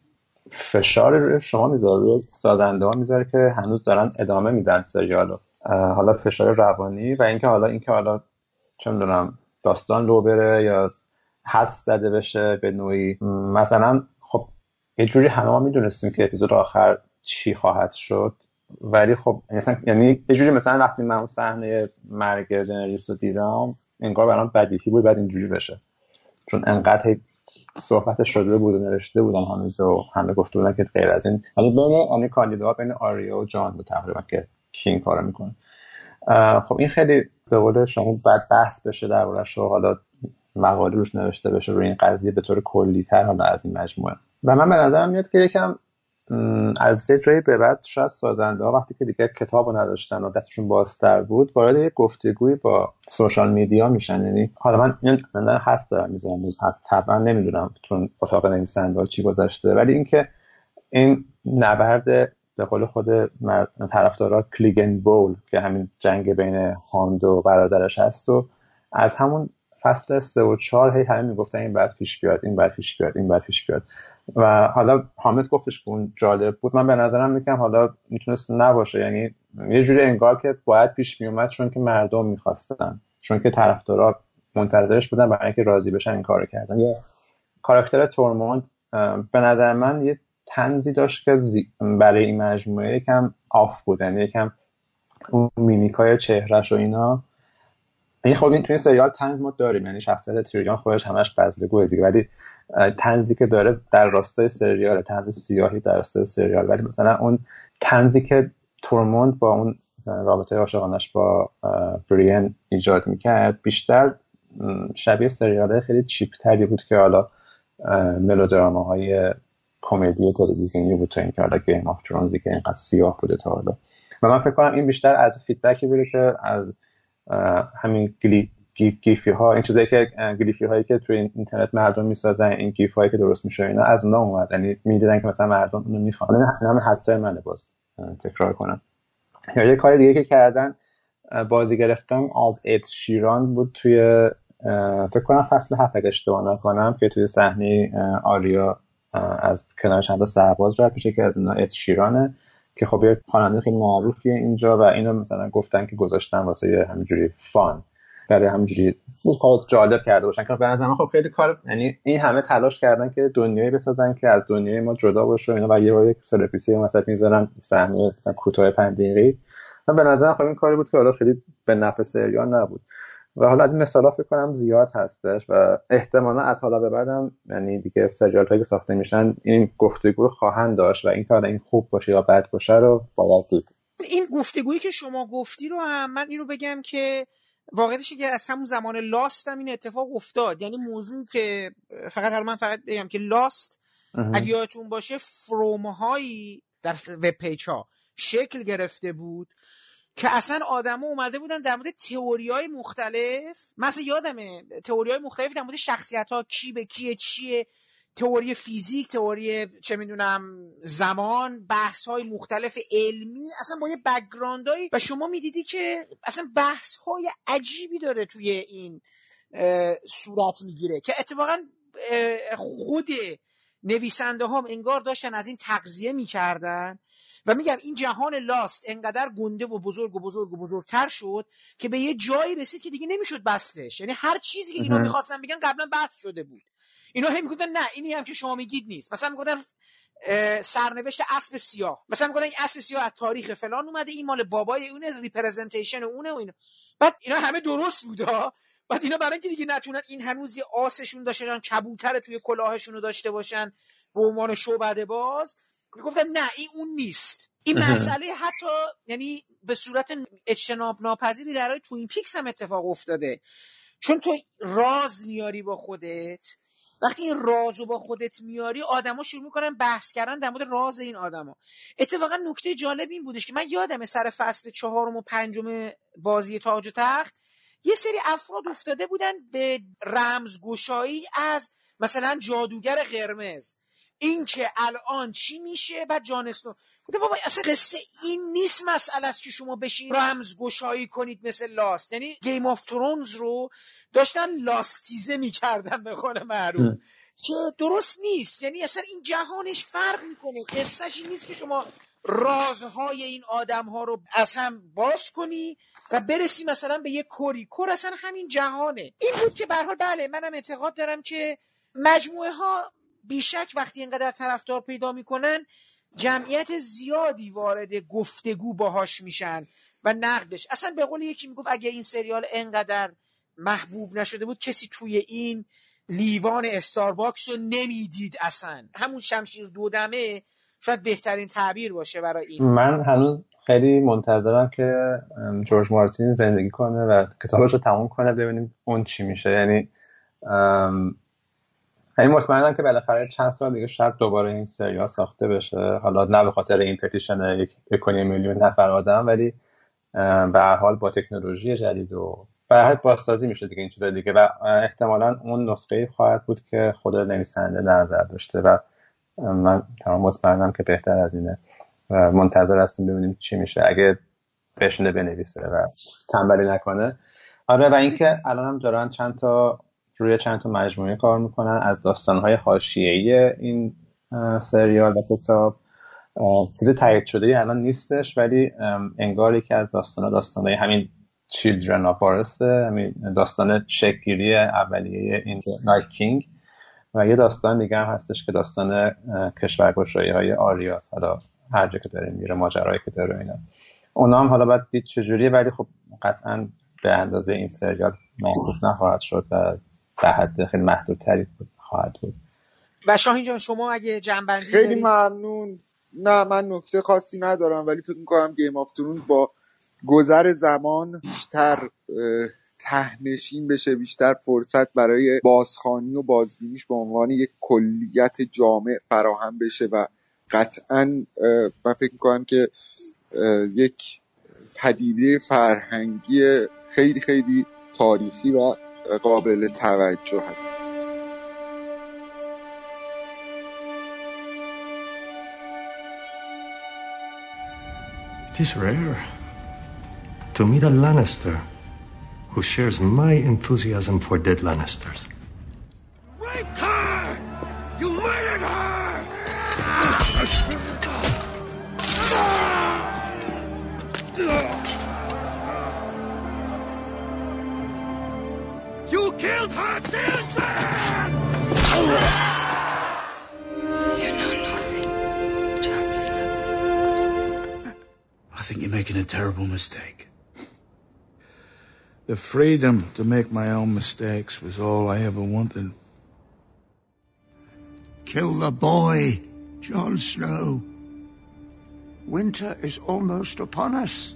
فشار روی شما می‌ذاره روی سازنده ها می‌ذاره که هنوز دارن ادامه میدن سریالو. حالا فشار روانی و اینکه حالا اینکه حالا چه می‌دونم داستان لو بره یا حد زده بشه به نوعی. مثلا یه جوری همه ما می‌دونستیم که اپیزود آخر چی خواهد شد ولی خب مثلا یعنی یه جوری مثلا وقتی من اون صحنه مرگ دنریس رو دیدم انگار برام بدیهی بود بعد اینجوری بشه. چون انقدر صحبت شده بود و نوشته بودن هنوز و همه گفته بودن که غیر از این. حالا بین آنی کاندیدا بین آریا و جان بود تقریبا که کی این کارو می‌کنه. خب این خیلی به قول شما بعد بحث بشه دربارش و حالا مقاله روش نوشته بشه روی این قضیه به طور کلی تر حالا از این مجموعه. و من به نظرم میاد که یکم از یه جایی به بعد شاید سازنده ها وقتی که دیگه کتاب نداشتن و دستشون بازتر بود وارد یک گفتگوی با سوشال میدیا میشن. یعنی حالا من این هست دارم می‌زنم طبعا نمی‌دونم چون اتاق نویسنده چی گذاشته ولی اینکه این نبرد به قول خود طرفدارا کلیگن بول که همین جنگ بین هاند و برادرش هست و از همون فصل سه و چهار هی همه می‌گفتن این بعد پیش بیاد این بعد پیش بیاد این بعد پیش بیاد. و حالا حامد گفتش که اون جالب بود. من به نظرم میگم حالا می‌تونست نباشه. یعنی یه جوری انگار که باید پیش میومد چون که مردم می‌خواستن. چون که طرفدارا منتظرش بودن برای اینکه راضی بشن این کارو کردن. یه کاراکتر تورموند به نظر من یه تنزی داشت که برای این مجموعه یکم آف بودن یعنی یکم اون میمیکای چهرش و اینا. این خب این توی سریال طنز ما داریم. یعنی شخصیت تیریان خودش همش بزلگوه دیگه. ولی طنزی که داره در راستای سریال طنز سیاهی در راستای سریال. ولی مثلا اون طنزی که تورموند با اون رابطه عاشقانش با برین ایجاد می‌کرد بیشتر شبیه سریال خیلی cheap تری بود که حالا های کمدی تلویزیونی بود تا اینکه حالا Game of Thrones ی که اینقدر سیاه بوده تا حالا. و من فکر کنم این بیشتر از feedback ی بوده که از همین گلی گیفی ها این چیزایی که گلیفی هایی که توی اینترنت مردم می‌سازن این gif هایی که درست میشه اینا از اونها اومد. یعنی می‌دیدن که مثلا مردم اونو می‌خوان. این همه حدسای منه باز. تکرار کنم. یا یه کار دیگه که کردن بازی گرفتن از اد شیران بود توی فکر کنم فصل هفت اگه اشتباه نکنم که توی صحنه آریا از کنار چند سرباز رد میشه که از اینا اد شیرانه که خب یه خواننده خیلی معروفیه اینجا و اینو مثلا گفتن که گذاشتن واسه همینجوری فان. برای همینجوری جالب کرده باشن که به نظر خب خیلی کار یعنی این همه تلاش کردن که دنیایی بسازن که از دنیای ما جدا باشه اینا. و یه یک سلفیسی مثلا می‌ذارن صحنه کوتاه 5 دقیقه من به نظر خب این کاری بود که حالا خیلی به نفع سریال نبود. و حالا از این مثالا فکر کنم زیاد هستش و احتمالا از حالا به بعدم یعنی دیگه سریال که ساخته میشن این گفتگو رو خواهند داشت و این کار این خوب باشه یا بد باشه رو باید دید این گفتگویی که شما گفتی رو هم من اینو بگم که واقعیتش که از همون زمان Lost هم این اتفاق افتاد. یعنی موضوعی که فقط من فقط بگم که Lost اگه یادتون باشه forum هایی در web page ها شکل گرفته بود که اصلا آدما اومده بودن در مورد تئوری های مختلف مثلا یادمه تئوری های مختلف در مورد شخصیت ها کی به کیه چیه. تئوری فیزیک تئوری چه می‌دونم زمان بحث های مختلف علمی اصلا با یه background ایی و شما می‌دیدی که اصلا بحث های عجیبی داره توی این صورت می‌گیره که اتفاقا خود نویسنده هم انگار داشتن از این تقضیه می‌کردن و میگم این جهان لاست انقدر گنده و بزرگ و بزرگ و بزرگتر شد که به یه جایی رسید که دیگه نمی‌شد بستش. یعنی هر چیزی که اینا می‌خواستن بگن قبلا بحث شده بود. اینا هم می‌گفتن نه اینی هم که شما میگید نیست. مثلا می‌گفتن سرنوشت اسب سیاه. مثلا می‌گفتن این اسب سیاه از تاریخ فلان اومده این مال بابای اونه ریپرزنتیشن اونه و اینا. بعد اینا همه درست بوده بعد اینا برای اینکه دیگه نتونن این هنوز یه آسشون داشتن کبوتر توی کلاهشون رو داشته باشن به عنوان شعبده باز می‌گفتن نه این اون نیست. این مسئله حتی یعنی به صورت اجتناب ناپذیری در توین پیکس هم اتفاق افتاده. چون تو راز میاری با خودت وقتی این رازو با خودت میاری آدما شروع می‌کنن بحث کردن در مورد راز این آدما. اتفاقا نکته جالب این بودش که من یادم سر فصل چهارم و پنجم بازی تاج و تخت یه سری افراد افتاده بودن به رمزگشایی از مثلا جادوگر قرمز. این که الان چی میشه؟ بعد جان اسنو. گفته بابا اصلا قصه این نیست مسئله است که شما بشین رمزگشایی کنید مثل لاست. یعنی گیم آف ترونز رو داشتن لاستیزه می‌کردن به قول معروف. که درست نیست. یعنی اصلا این جهانش فرق می‌کنه. قصهش این نیست که شما رازهای این آدم ها رو از هم باز کنی و برسی مثلا به یه کری. کور اصلا همین جهانه. این بود که حال بله منم اعتقاد دارم که مجموعه ها بیشک وقتی اینقدر طرفدار پیدا می‌کنن جمعیت زیادی وارد گفتگو باهاش میشن و نقدش. اصلا به قول یکی می‌گفت اگه این سریال انقدر محبوب نشده بود کسی توی این لیوان استارباکس رو نمی‌دید اصلا. همون شمشیر دودمه شاید بهترین تعبیر باشه برای این. من هنوز خیلی منتظرم که جورج مارتین زندگی کنه و کتابش رو تموم کنه ببینیم اون چی میشه. یعنی یعنی مطمئنم که بالاخره چند سال دیگه شاید دوباره این سریال ساخته بشه. حالا نه به خاطر این پتیشن یک میلیون نفر آدم ولی به هر حال با تکنولوژی جدید و هر بازسازی میشه دیگه این چیزا دیگه و احتمالا اون نسخه خواهد بود که خود نویسنده در نظر داشته و من تمام مطمئنم که بهتر از اینه و منتظر هستیم ببینیم چی میشه. اگه بشینه بنویسه و تنبلی نکنه. آره و اینکه الان هم دارن چند تا روی چند تا مجموعه کار می‌کنن. از داستانهای حاشیه‌ای این سریال و کتاب. چیز تایید شده الان نیستش ولی انگار که از داستان داستانهای همین چیلدرن آف همین داستان شکگیری اولیه این نایت کینگ و یه داستان دیگه هم هستش که داستان کشورگشایی های آریاس حالا هر جا که داره میره ماجرایی که داره اینا. اونا هم حالا باید دید چجوریه ولی خب قطعا به اندازه این سریال محبوب نخواهد شد و به حد خیلی محدودتری خواهد بود. و شاهین جان شما اگه جنبندی خیلی ممنون. نه من نکته خاصی ندارم ولی فکر می‌کنم گیم آف ترون با گذر زمان بیشتر تهنشین بشه بیشتر فرصت برای بازخانی و بازبینیش به عنوان یک کلیت جامع فراهم بشه و قطعا من فکر می‌کنم که یک پدیده فرهنگی خیلی خیلی تاریخی و قابل توجه هست. It is rare. To meet a Lannister who shares my enthusiasm for dead Lannisters. Raped her! You murdered her! You killed her children! You know nothing, Jon Snow. I think you're making a terrible mistake. The freedom to make my own mistakes was all I ever wanted. Kill the boy, Jon Snow. Winter is almost upon us.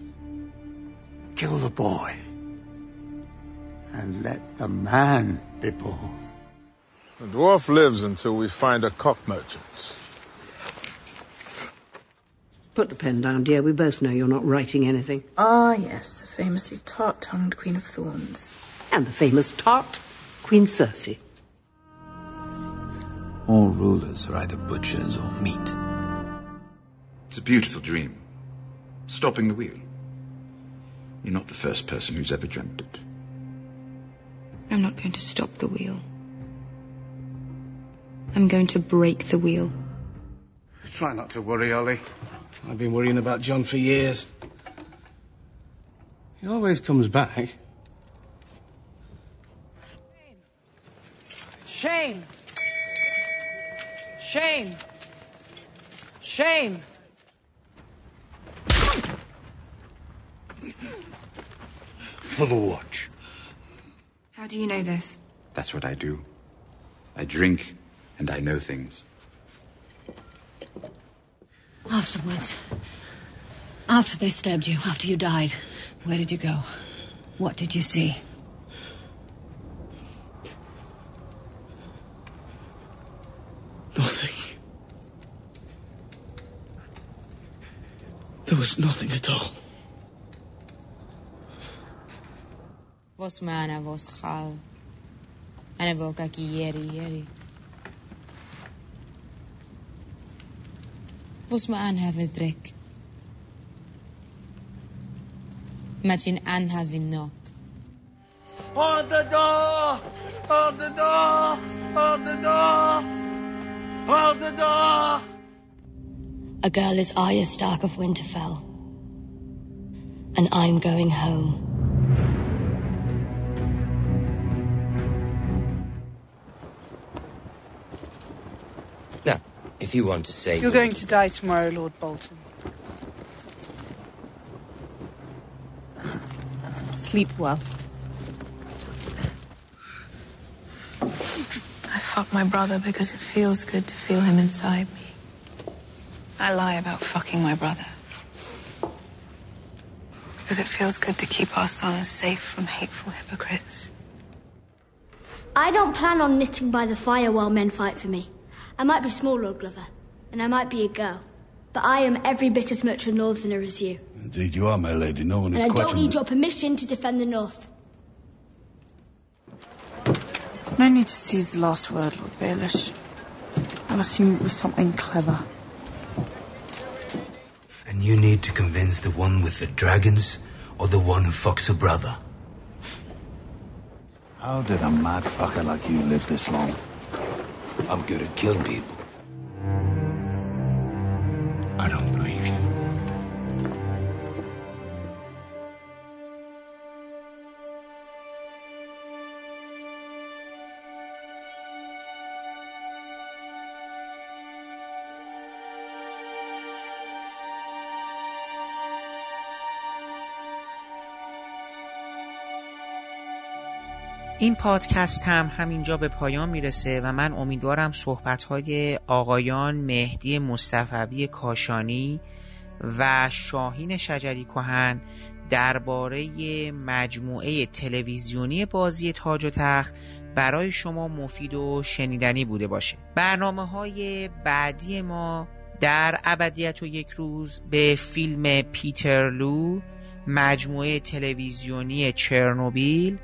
Kill the boy. And let the man be born. The dwarf lives until we find a cock merchant. Put the pen down, dear. We both know you're not writing anything. Ah, yes, the famously tart-tongued Queen of Thorns. And the famous tart, Queen Cersei. All rulers are either butchers or meat. It's a beautiful dream. Stopping the wheel. You're not the first person who's ever dreamt it. I'm not going to stop the wheel. I'm going to break the wheel. Try not to worry, Ollie. I've been worrying about John for years. He always comes back. Shame! Shame! Shame! For the watch. How do you know this? That's what I do. I drink and I know things. Afterwards. After they stabbed you, after you died, where did you go? What did you see? Nothing. There was nothing at all. Was man was hal. And ki yeri yeri. Yeri. Vos ma an have a drink. Imagine an having knock. Hold the door! Hold the door! Hold the door! Hold the door! A girl is Arya Stark of Winterfell. And I'm going home. If you want to say... You're going to die tomorrow, Lord Bolton. Sleep well. I fuck my brother because it feels good to feel him inside me. I lie about fucking my brother. Because it feels good to keep our son safe from hateful hypocrites. I don't plan on knitting by the fire while men fight for me. I might be small, Lord Glover, and I might be a girl, but I am every bit as much a northerner as you. Indeed you are, my lady. No one And is I don't questioning... need your permission to defend the North. No need to seize the last word, Lord Baelish. I'll assume it was something clever. And you need to convince the one with the dragons or the one who fucks her brother. How did a mad fucker like you live this long? I'm good at killing people. این پادکست هم همینجا به پایان می‌رسه و من امیدوارم صحبت های آقایان مهدی مصطفوی کاشانی و شاهین شجری کهن درباره مجموعه تلویزیونی بازی تاج و تخت برای شما مفید و شنیدنی بوده باشه. برنامه های بعدی ما در ابدیت و یک روز به فیلم پیترلو مجموعه تلویزیونی چرنوبیل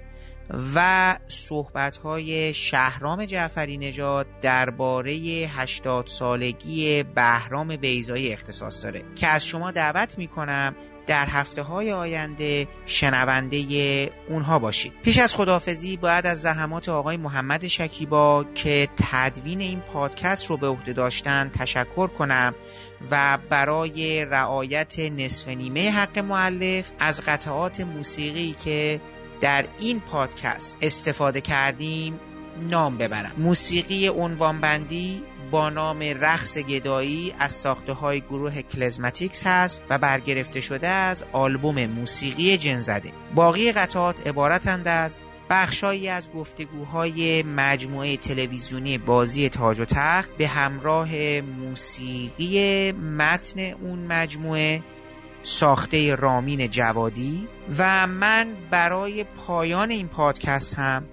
و صحبت‌های شهرام جعفری نژاد درباره 80 سالگی بهرام بیزایی اختصاص داره که از شما دعوت می‌کنم در هفته های آینده شنونده اونها باشید. پیش از خداحافظی باید از زحمات آقای محمد شکیبا که تدوین این پادکست رو به عهده داشتن تشکر کنم و برای رعایت نصف نیمه حق معلف از قطعات موسیقی که در این پادکست استفاده کردیم نام ببرم. موسیقی عنوانبندی با نام رقص گدایی از ساخته های گروه کلزماتیکس هست و برگرفته شده از آلبوم موسیقی جنزده. باقی قطعات عبارتند از بخشایی از گفتگوهای مجموعه تلویزیونی بازی تاج و تخت به همراه موسیقی متن اون مجموعه ساخته رامین جوادی و من برای پایان این پادکست هم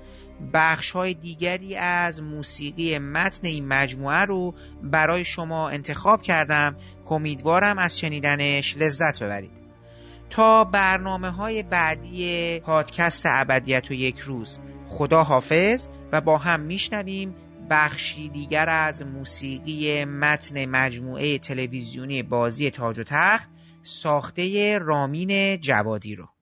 بخش های دیگری از موسیقی متن این مجموعه رو برای شما انتخاب کردم که امیدوارم از شنیدنش لذت ببرید. تا برنامه های بعدی پادکست ابدیت و یک روز خدا حافظ و با هم میشنویم بخشی دیگر از موسیقی متن مجموعه تلویزیونی بازی تاج و تخت. ساخته رامین جوادی رو.